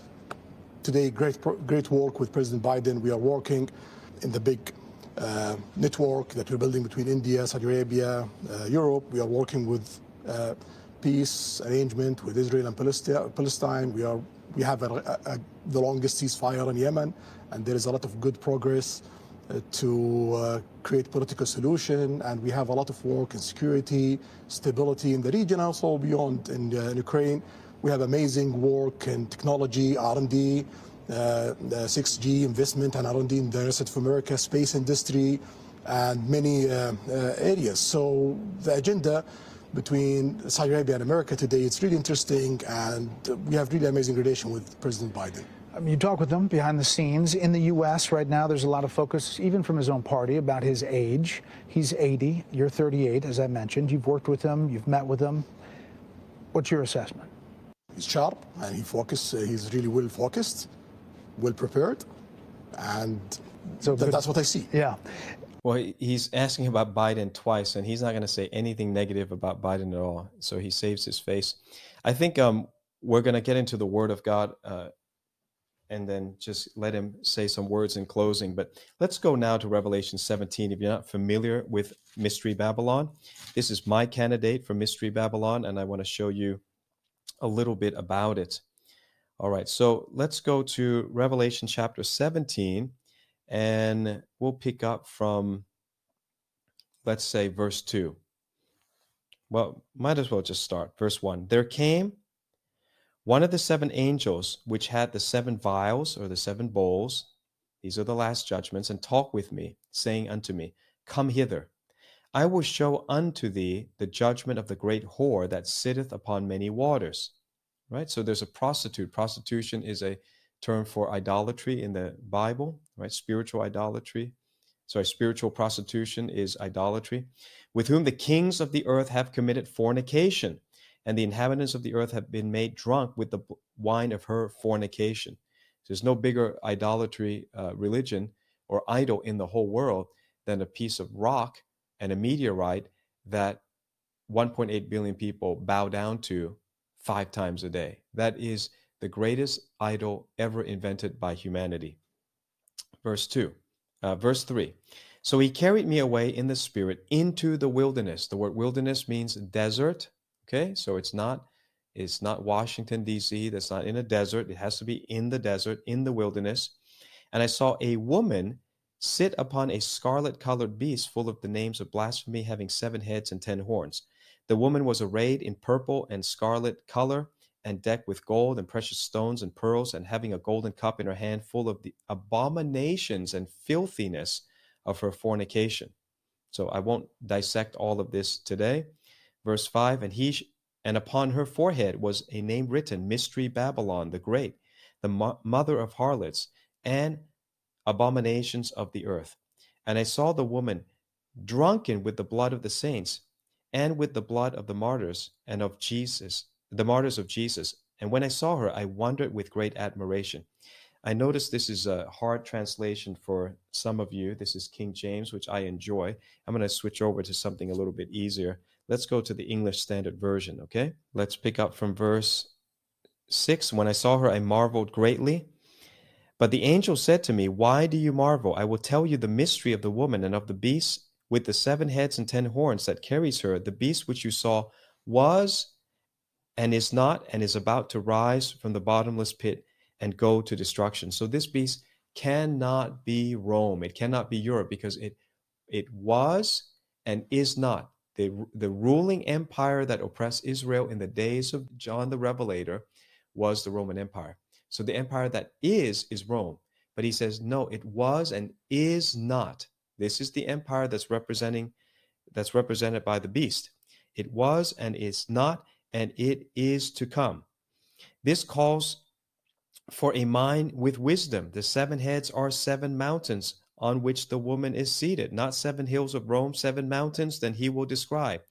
today great, great work with President Biden. We are working in the big uh, network that we're building between India, Saudi Arabia, uh, Europe. We are working with uh, peace arrangement with Israel and Palestine. We are we have a, a, the longest ceasefire in Yemen and there is a lot of good progress uh, to uh, create political solution, and we have a lot of work in security, stability in the region, also beyond in, uh, in Ukraine. We have amazing work in technology, R&D, uh, 6G investment and R&D in the United States of America, space industry, and many uh, uh, areas. So the agenda between Saudi Arabia and America today, it's really interesting, and we have really amazing relation with President Biden. Um, you talk with him behind the scenes. In the U.S. right now, there's a lot of focus, even from his own party, about his age. He's 80, you're 38, as I mentioned. You've worked with him, you've met with him. What's your assessment? He's sharp and he focus. Uh, he's really well focused, well prepared, and so th- that's what I see. Yeah. Well, he's asking about Biden twice, and he's not going to say anything negative about Biden at all. So he saves his face. I think um, we're going to get into the Word of God uh, and then just let him say some words in closing. But let's go now to Revelation 17. If you're not familiar with Mystery Babylon, this is my candidate for Mystery Babylon, and I want to show you a little bit about it. All right, so let's go to Revelation chapter 17, and we'll pick up from, let's say, verse 2. Well, might as well just start. Verse 1 There came one of the seven angels, which had the seven vials or the seven bowls, these are the last judgments, and talked with me, saying unto me, Come hither. I will show unto thee the judgment of the great whore that sitteth upon many waters. Right? So there's a prostitute. Prostitution is a term for idolatry in the Bible, right? Spiritual idolatry. Sorry, spiritual prostitution is idolatry, with whom the kings of the earth have committed fornication and the inhabitants of the earth have been made drunk with the wine of her fornication. There's no bigger idolatry uh, religion or idol in the whole world than a piece of rock and a meteorite that 1.8 billion people bow down to five times a day. That is the greatest idol ever invented by humanity. Verse 2, uh, verse 3. So he carried me away in the spirit into the wilderness. The word wilderness means desert, Okay, so it's not it's not Washington D.C. That's not in a desert. It has to be in the desert, in the wilderness. And I saw a woman sit upon a scarlet colored beast full of the names of blasphemy, having seven heads and ten horns. The woman was arrayed in purple and scarlet color, and decked with gold and precious stones and pearls, and having a golden cup in her hand full of the abominations and filthiness of her fornication. So I won't dissect all of this today. Verse 5 And he and upon her forehead was a name written Mystery Babylon the Great, the mo- mother of harlots and abominations of the earth. And I saw the woman drunken with the blood of the saints and with the blood of the martyrs and of Jesus, the martyrs of Jesus. And when I saw her, I wondered with great admiration. I notice this is a hard translation for some of you. This is King James, which I enjoy. I'm going to switch over to something a little bit easier. Let's go to the English Standard Version, okay? Let's pick up from verse 6. When I saw her, I marveled greatly. But the angel said to me, Why do you marvel? I will tell you the mystery of the woman and of the beast with the seven heads and ten horns that carries her, the beast which you saw was and is not and is about to rise from the bottomless pit and go to destruction. So this beast cannot be Rome. It cannot be Europe because it it was and is not the, the ruling empire that oppressed Israel in the days of John the Revelator was the Roman Empire. So the empire that is is Rome. But he says no, it was and is not. This is the empire that's representing that's represented by the beast. It was and is not and it is to come. This calls for a mind with wisdom. The seven heads are seven mountains on which the woman is seated, not seven hills of Rome, seven mountains, then he will describe.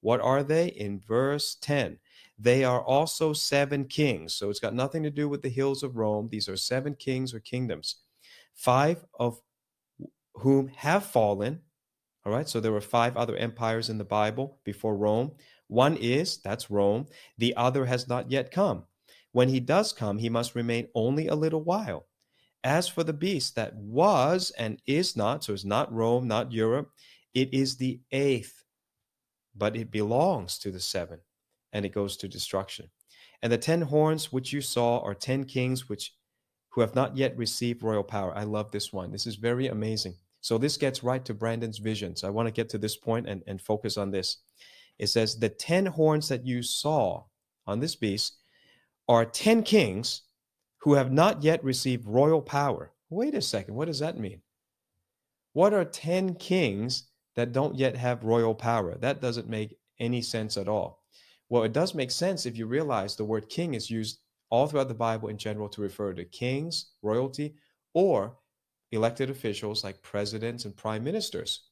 What are they? In verse 10, they are also seven kings. So it's got nothing to do with the hills of Rome. These are seven kings or kingdoms, five of whom have fallen. All right, so there were five other empires in the Bible before Rome. One is, that's Rome. The other has not yet come. When he does come, he must remain only a little while. As for the beast that was and is not, so it's not Rome, not Europe, it is the eighth, but it belongs to the seven, and it goes to destruction. And the ten horns which you saw are ten kings which who have not yet received royal power. I love this one. This is very amazing. So this gets right to Brandon's vision. So I want to get to this point and, and focus on this. It says, The ten horns that you saw on this beast are 10 kings who have not yet received royal power. Wait a second, what does that mean? What are 10 kings that don't yet have royal power? That doesn't make any sense at all. Well, it does make sense if you realize the word king is used all throughout the Bible in general to refer to kings, royalty, or elected officials like presidents and prime ministers.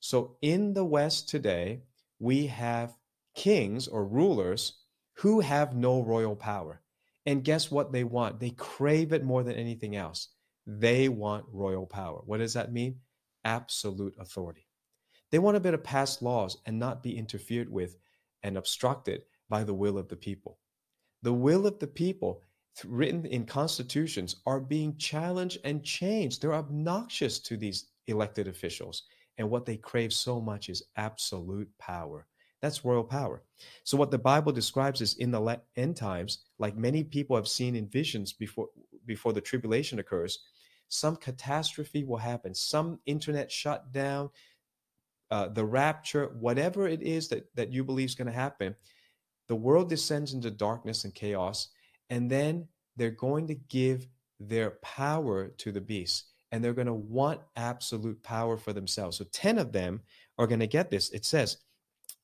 So in the West today, we have kings or rulers who have no royal power. And guess what they want? They crave it more than anything else. They want royal power. What does that mean? Absolute authority. They want to be able to pass laws and not be interfered with and obstructed by the will of the people. The will of the people, written in constitutions, are being challenged and changed. They're obnoxious to these elected officials. And what they crave so much is absolute power. That's royal power. So what the Bible describes is in the end times, like many people have seen in visions before before the tribulation occurs, some catastrophe will happen. Some internet shutdown, uh, the rapture, whatever it is that that you believe is going to happen, the world descends into darkness and chaos, and then they're going to give their power to the beast and they're going to want absolute power for themselves. So 10 of them are going to get this. It says,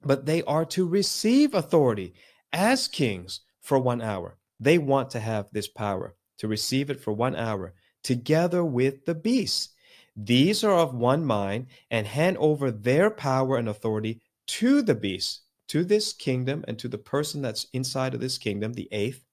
but they are to receive authority as kings for one hour. They want to have this power, to receive it for one hour, together with the beasts. These are of one mind and hand over their power and authority to the beast, to this kingdom, and to the person that's inside of this kingdom, the eighth.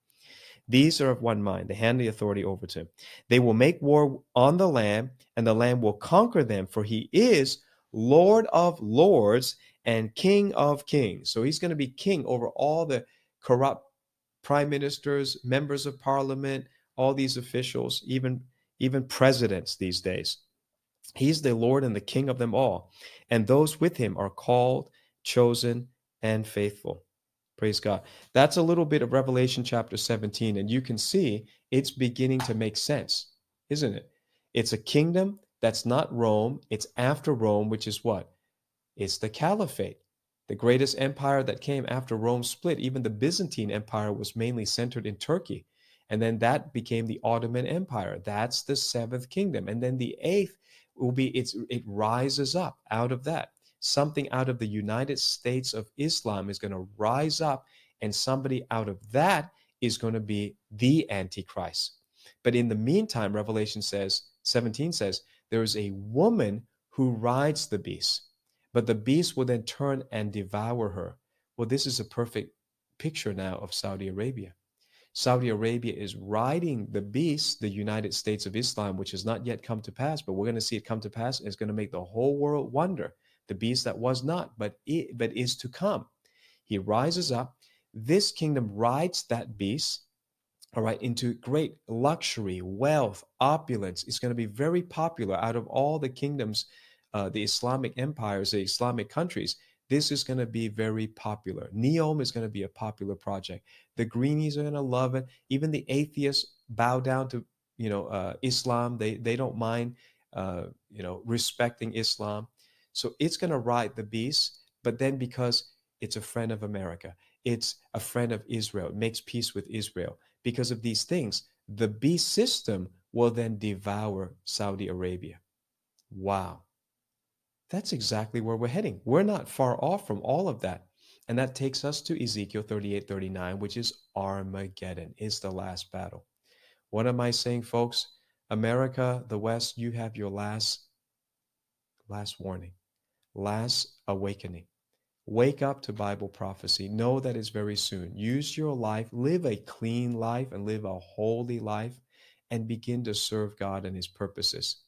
These are of one mind. They hand the authority over to him. They will make war on the Lamb, and the Lamb will conquer them, for he is Lord of lords and King of Kings. So he's going to be king over all the corrupt prime ministers, members of parliament, all these officials, even even presidents these days. He's the Lord and the King of them all. And those with him are called, chosen, and faithful. Praise God. That's a little bit of Revelation chapter 17. And you can see it's beginning to make sense, isn't it? It's a kingdom that's not Rome. It's after Rome, which is what? It's the Caliphate, the greatest empire that came after Rome split. Even the Byzantine Empire was mainly centered in Turkey. And then that became the Ottoman Empire. That's the seventh kingdom. And then the eighth will be it's it rises up out of that. Something out of the United States of Islam is going to rise up, and somebody out of that is going to be the Antichrist. But in the meantime, Revelation says, 17 says, there is a woman who rides the beast but the beast will then turn and devour her. Well, this is a perfect picture now of Saudi Arabia. Saudi Arabia is riding the beast, the United States of Islam, which has not yet come to pass, but we're going to see it come to pass. And it's going to make the whole world wonder. The beast that was not, but it, but is to come. He rises up. This kingdom rides that beast, all right, into great luxury, wealth, opulence. It's going to be very popular out of all the kingdoms uh, the Islamic empires, the Islamic countries, this is going to be very popular. Neom is going to be a popular project. The greenies are going to love it. Even the atheists bow down to you know uh, Islam. They they don't mind uh, you know respecting Islam. So it's going to ride the beast. But then because it's a friend of America, it's a friend of Israel. It makes peace with Israel. Because of these things, the beast system will then devour Saudi Arabia. Wow. That's exactly where we're heading. We're not far off from all of that. And that takes us to Ezekiel 38 39, which is Armageddon, is the last battle. What am I saying, folks? America, the West, you have your last last warning, last awakening. Wake up to Bible prophecy. Know that it's very soon. Use your life, live a clean life and live a holy life and begin to serve God and his purposes.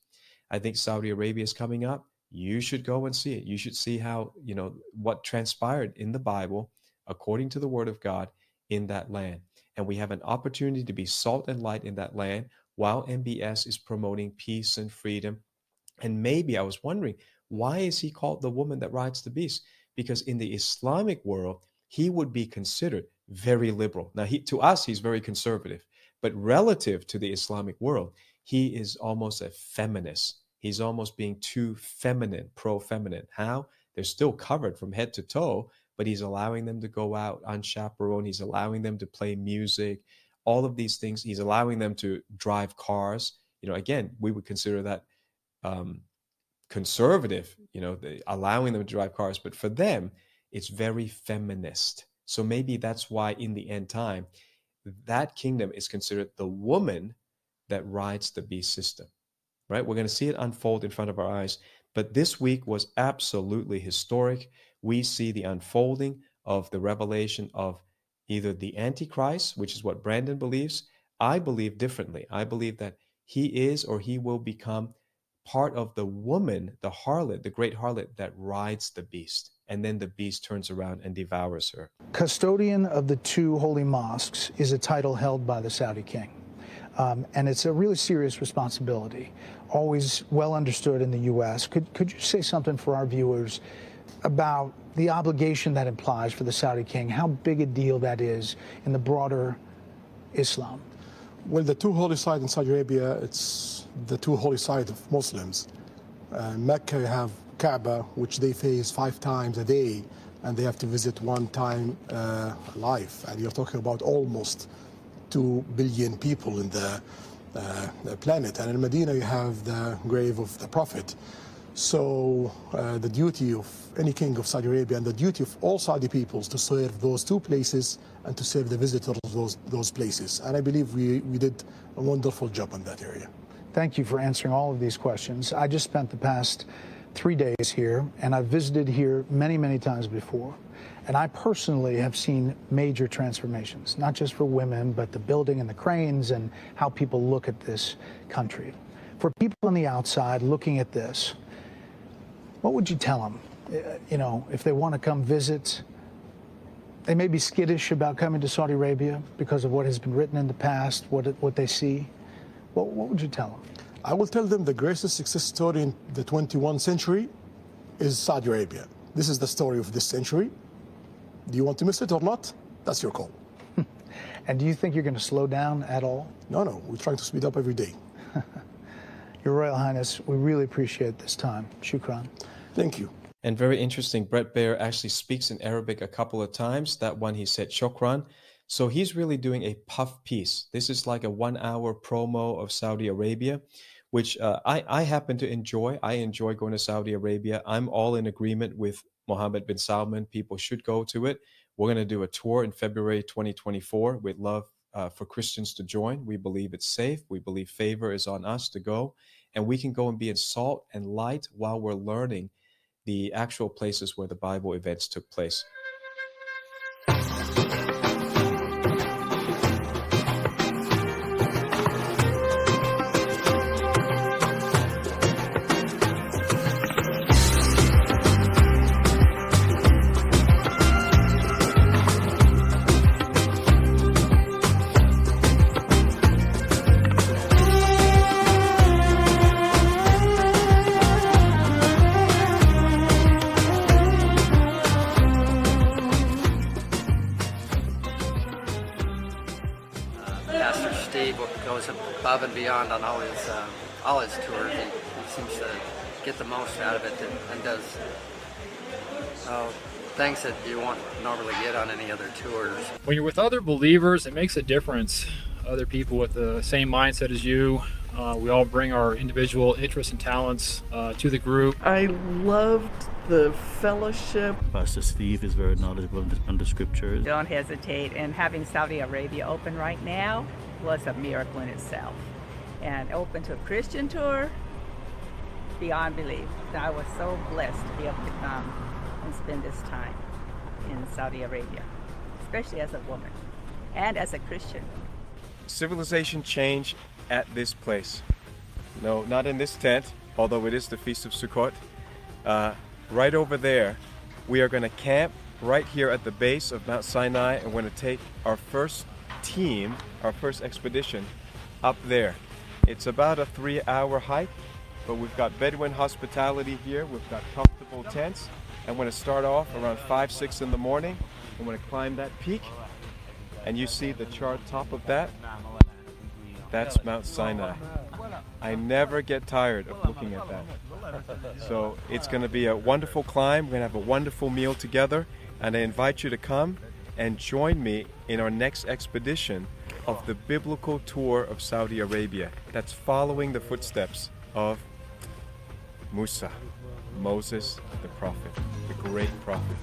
I think Saudi Arabia is coming up. You should go and see it. You should see how, you know, what transpired in the Bible according to the word of God in that land. And we have an opportunity to be salt and light in that land while MBS is promoting peace and freedom. And maybe I was wondering, why is he called the woman that rides the beast? because in the Islamic world, he would be considered very liberal. Now, he, to us, he's very conservative, but relative to the Islamic world, he is almost a feminist. He's almost being too feminine, pro feminine. How? They're still covered from head to toe, but he's allowing them to go out unchaperoned. He's allowing them to play music, all of these things. He's allowing them to drive cars. You know, again, we would consider that um, conservative, you know, allowing them to drive cars, but for them, it's very feminist. So maybe that's why in the end time, that kingdom is considered the woman that rides the beast system, right? We're going to see it unfold in front of our eyes. But this week was absolutely historic. We see the unfolding of the revelation of either the Antichrist, which is what Brandon believes. I believe differently. I believe that he is or he will become part of the woman, the harlot, the great harlot that rides the beast. And then the beast turns around and devours her. Custodian of the two holy mosques is a title held by the Saudi king. Um, and it's a really serious responsibility, always well understood in the U.S. Could, could you say something for our viewers about the obligation that implies for the Saudi king, how big a deal that is in the broader Islam? Well, the two holy sites in Saudi Arabia, it's the two holy sites of Muslims. Uh, Mecca, you have Kaaba, which they face five times a day, and they have to visit one time uh, life. And you're talking about almost two billion people in the, uh, the planet. And in Medina, you have the grave of the Prophet. So uh, the duty of any king of Saudi Arabia and the duty of all Saudi peoples to serve those two places and to serve the visitors of those, those places. And I believe we, we did a wonderful job in that area. Thank you for answering all of these questions. I just spent the past three days here, and I've visited here many, many times before. And I personally have seen major transformations, not just for women, but the building and the cranes and how people look at this country. For people on the outside looking at this, what would you tell them? Uh, you know, if they want to come visit, they may be skittish about coming to Saudi Arabia because of what has been written in the past, what, what they see. What, what would you tell them? I will tell them the greatest success story in the 21st century is Saudi Arabia. This is the story of this century. Do you want to miss it or not? That's your call. and do you think you're going to slow down at all? No, no. We're trying to speed up every day. Your Royal Highness, we really appreciate this time. Shukran. Thank you. And very interesting, Bret Baier actually speaks in Arabic a couple of times. That one he said shukran. So he's really doing a puff piece. This is like a one hour promo of Saudi Arabia, which uh, I, I happen to enjoy. I enjoy going to Saudi Arabia. I'm all in agreement with Mohammed bin Salman. People should go to it. We're going to do a tour in February 2024. We'd love uh, for Christians to join. We believe it's safe. We believe favor is on us to go. And we can go and be in salt and light while we're learning the actual places where the Bible events took place. Get the most out of it and, and does uh, things that you won't normally get on any other tours. When you're with other believers, it makes a difference. Other people with the same mindset as you. Uh, we all bring our individual interests and talents uh, to the group. I loved the fellowship. Pastor Steve is very knowledgeable on the scriptures. Don't hesitate. And having Saudi Arabia open right now was a miracle in itself. And open to a Christian tour, beyond belief. I was so blessed to be able to come and spend this time in Saudi Arabia, especially as a woman and as a Christian. Civilization change at this place. No, not in this tent, although it is the Feast of Sukkot. Uh, right over there, we are going to camp right here at the base of Mount Sinai and we're going to take our first team, our first expedition up there. It's about a three hour hike, but we've got Bedouin hospitality here. We've got comfortable tents. I'm going to start off around 5, 6 in the morning. I'm going to climb that peak. And you see the chart top of that? That's Mount Sinai. I never get tired of looking at that. So it's going to be a wonderful climb. We're going to have a wonderful meal together. And I invite you to come and join me in our next expedition of the biblical tour of Saudi Arabia. That's following the footsteps of Musa, Moses the prophet, the great prophet.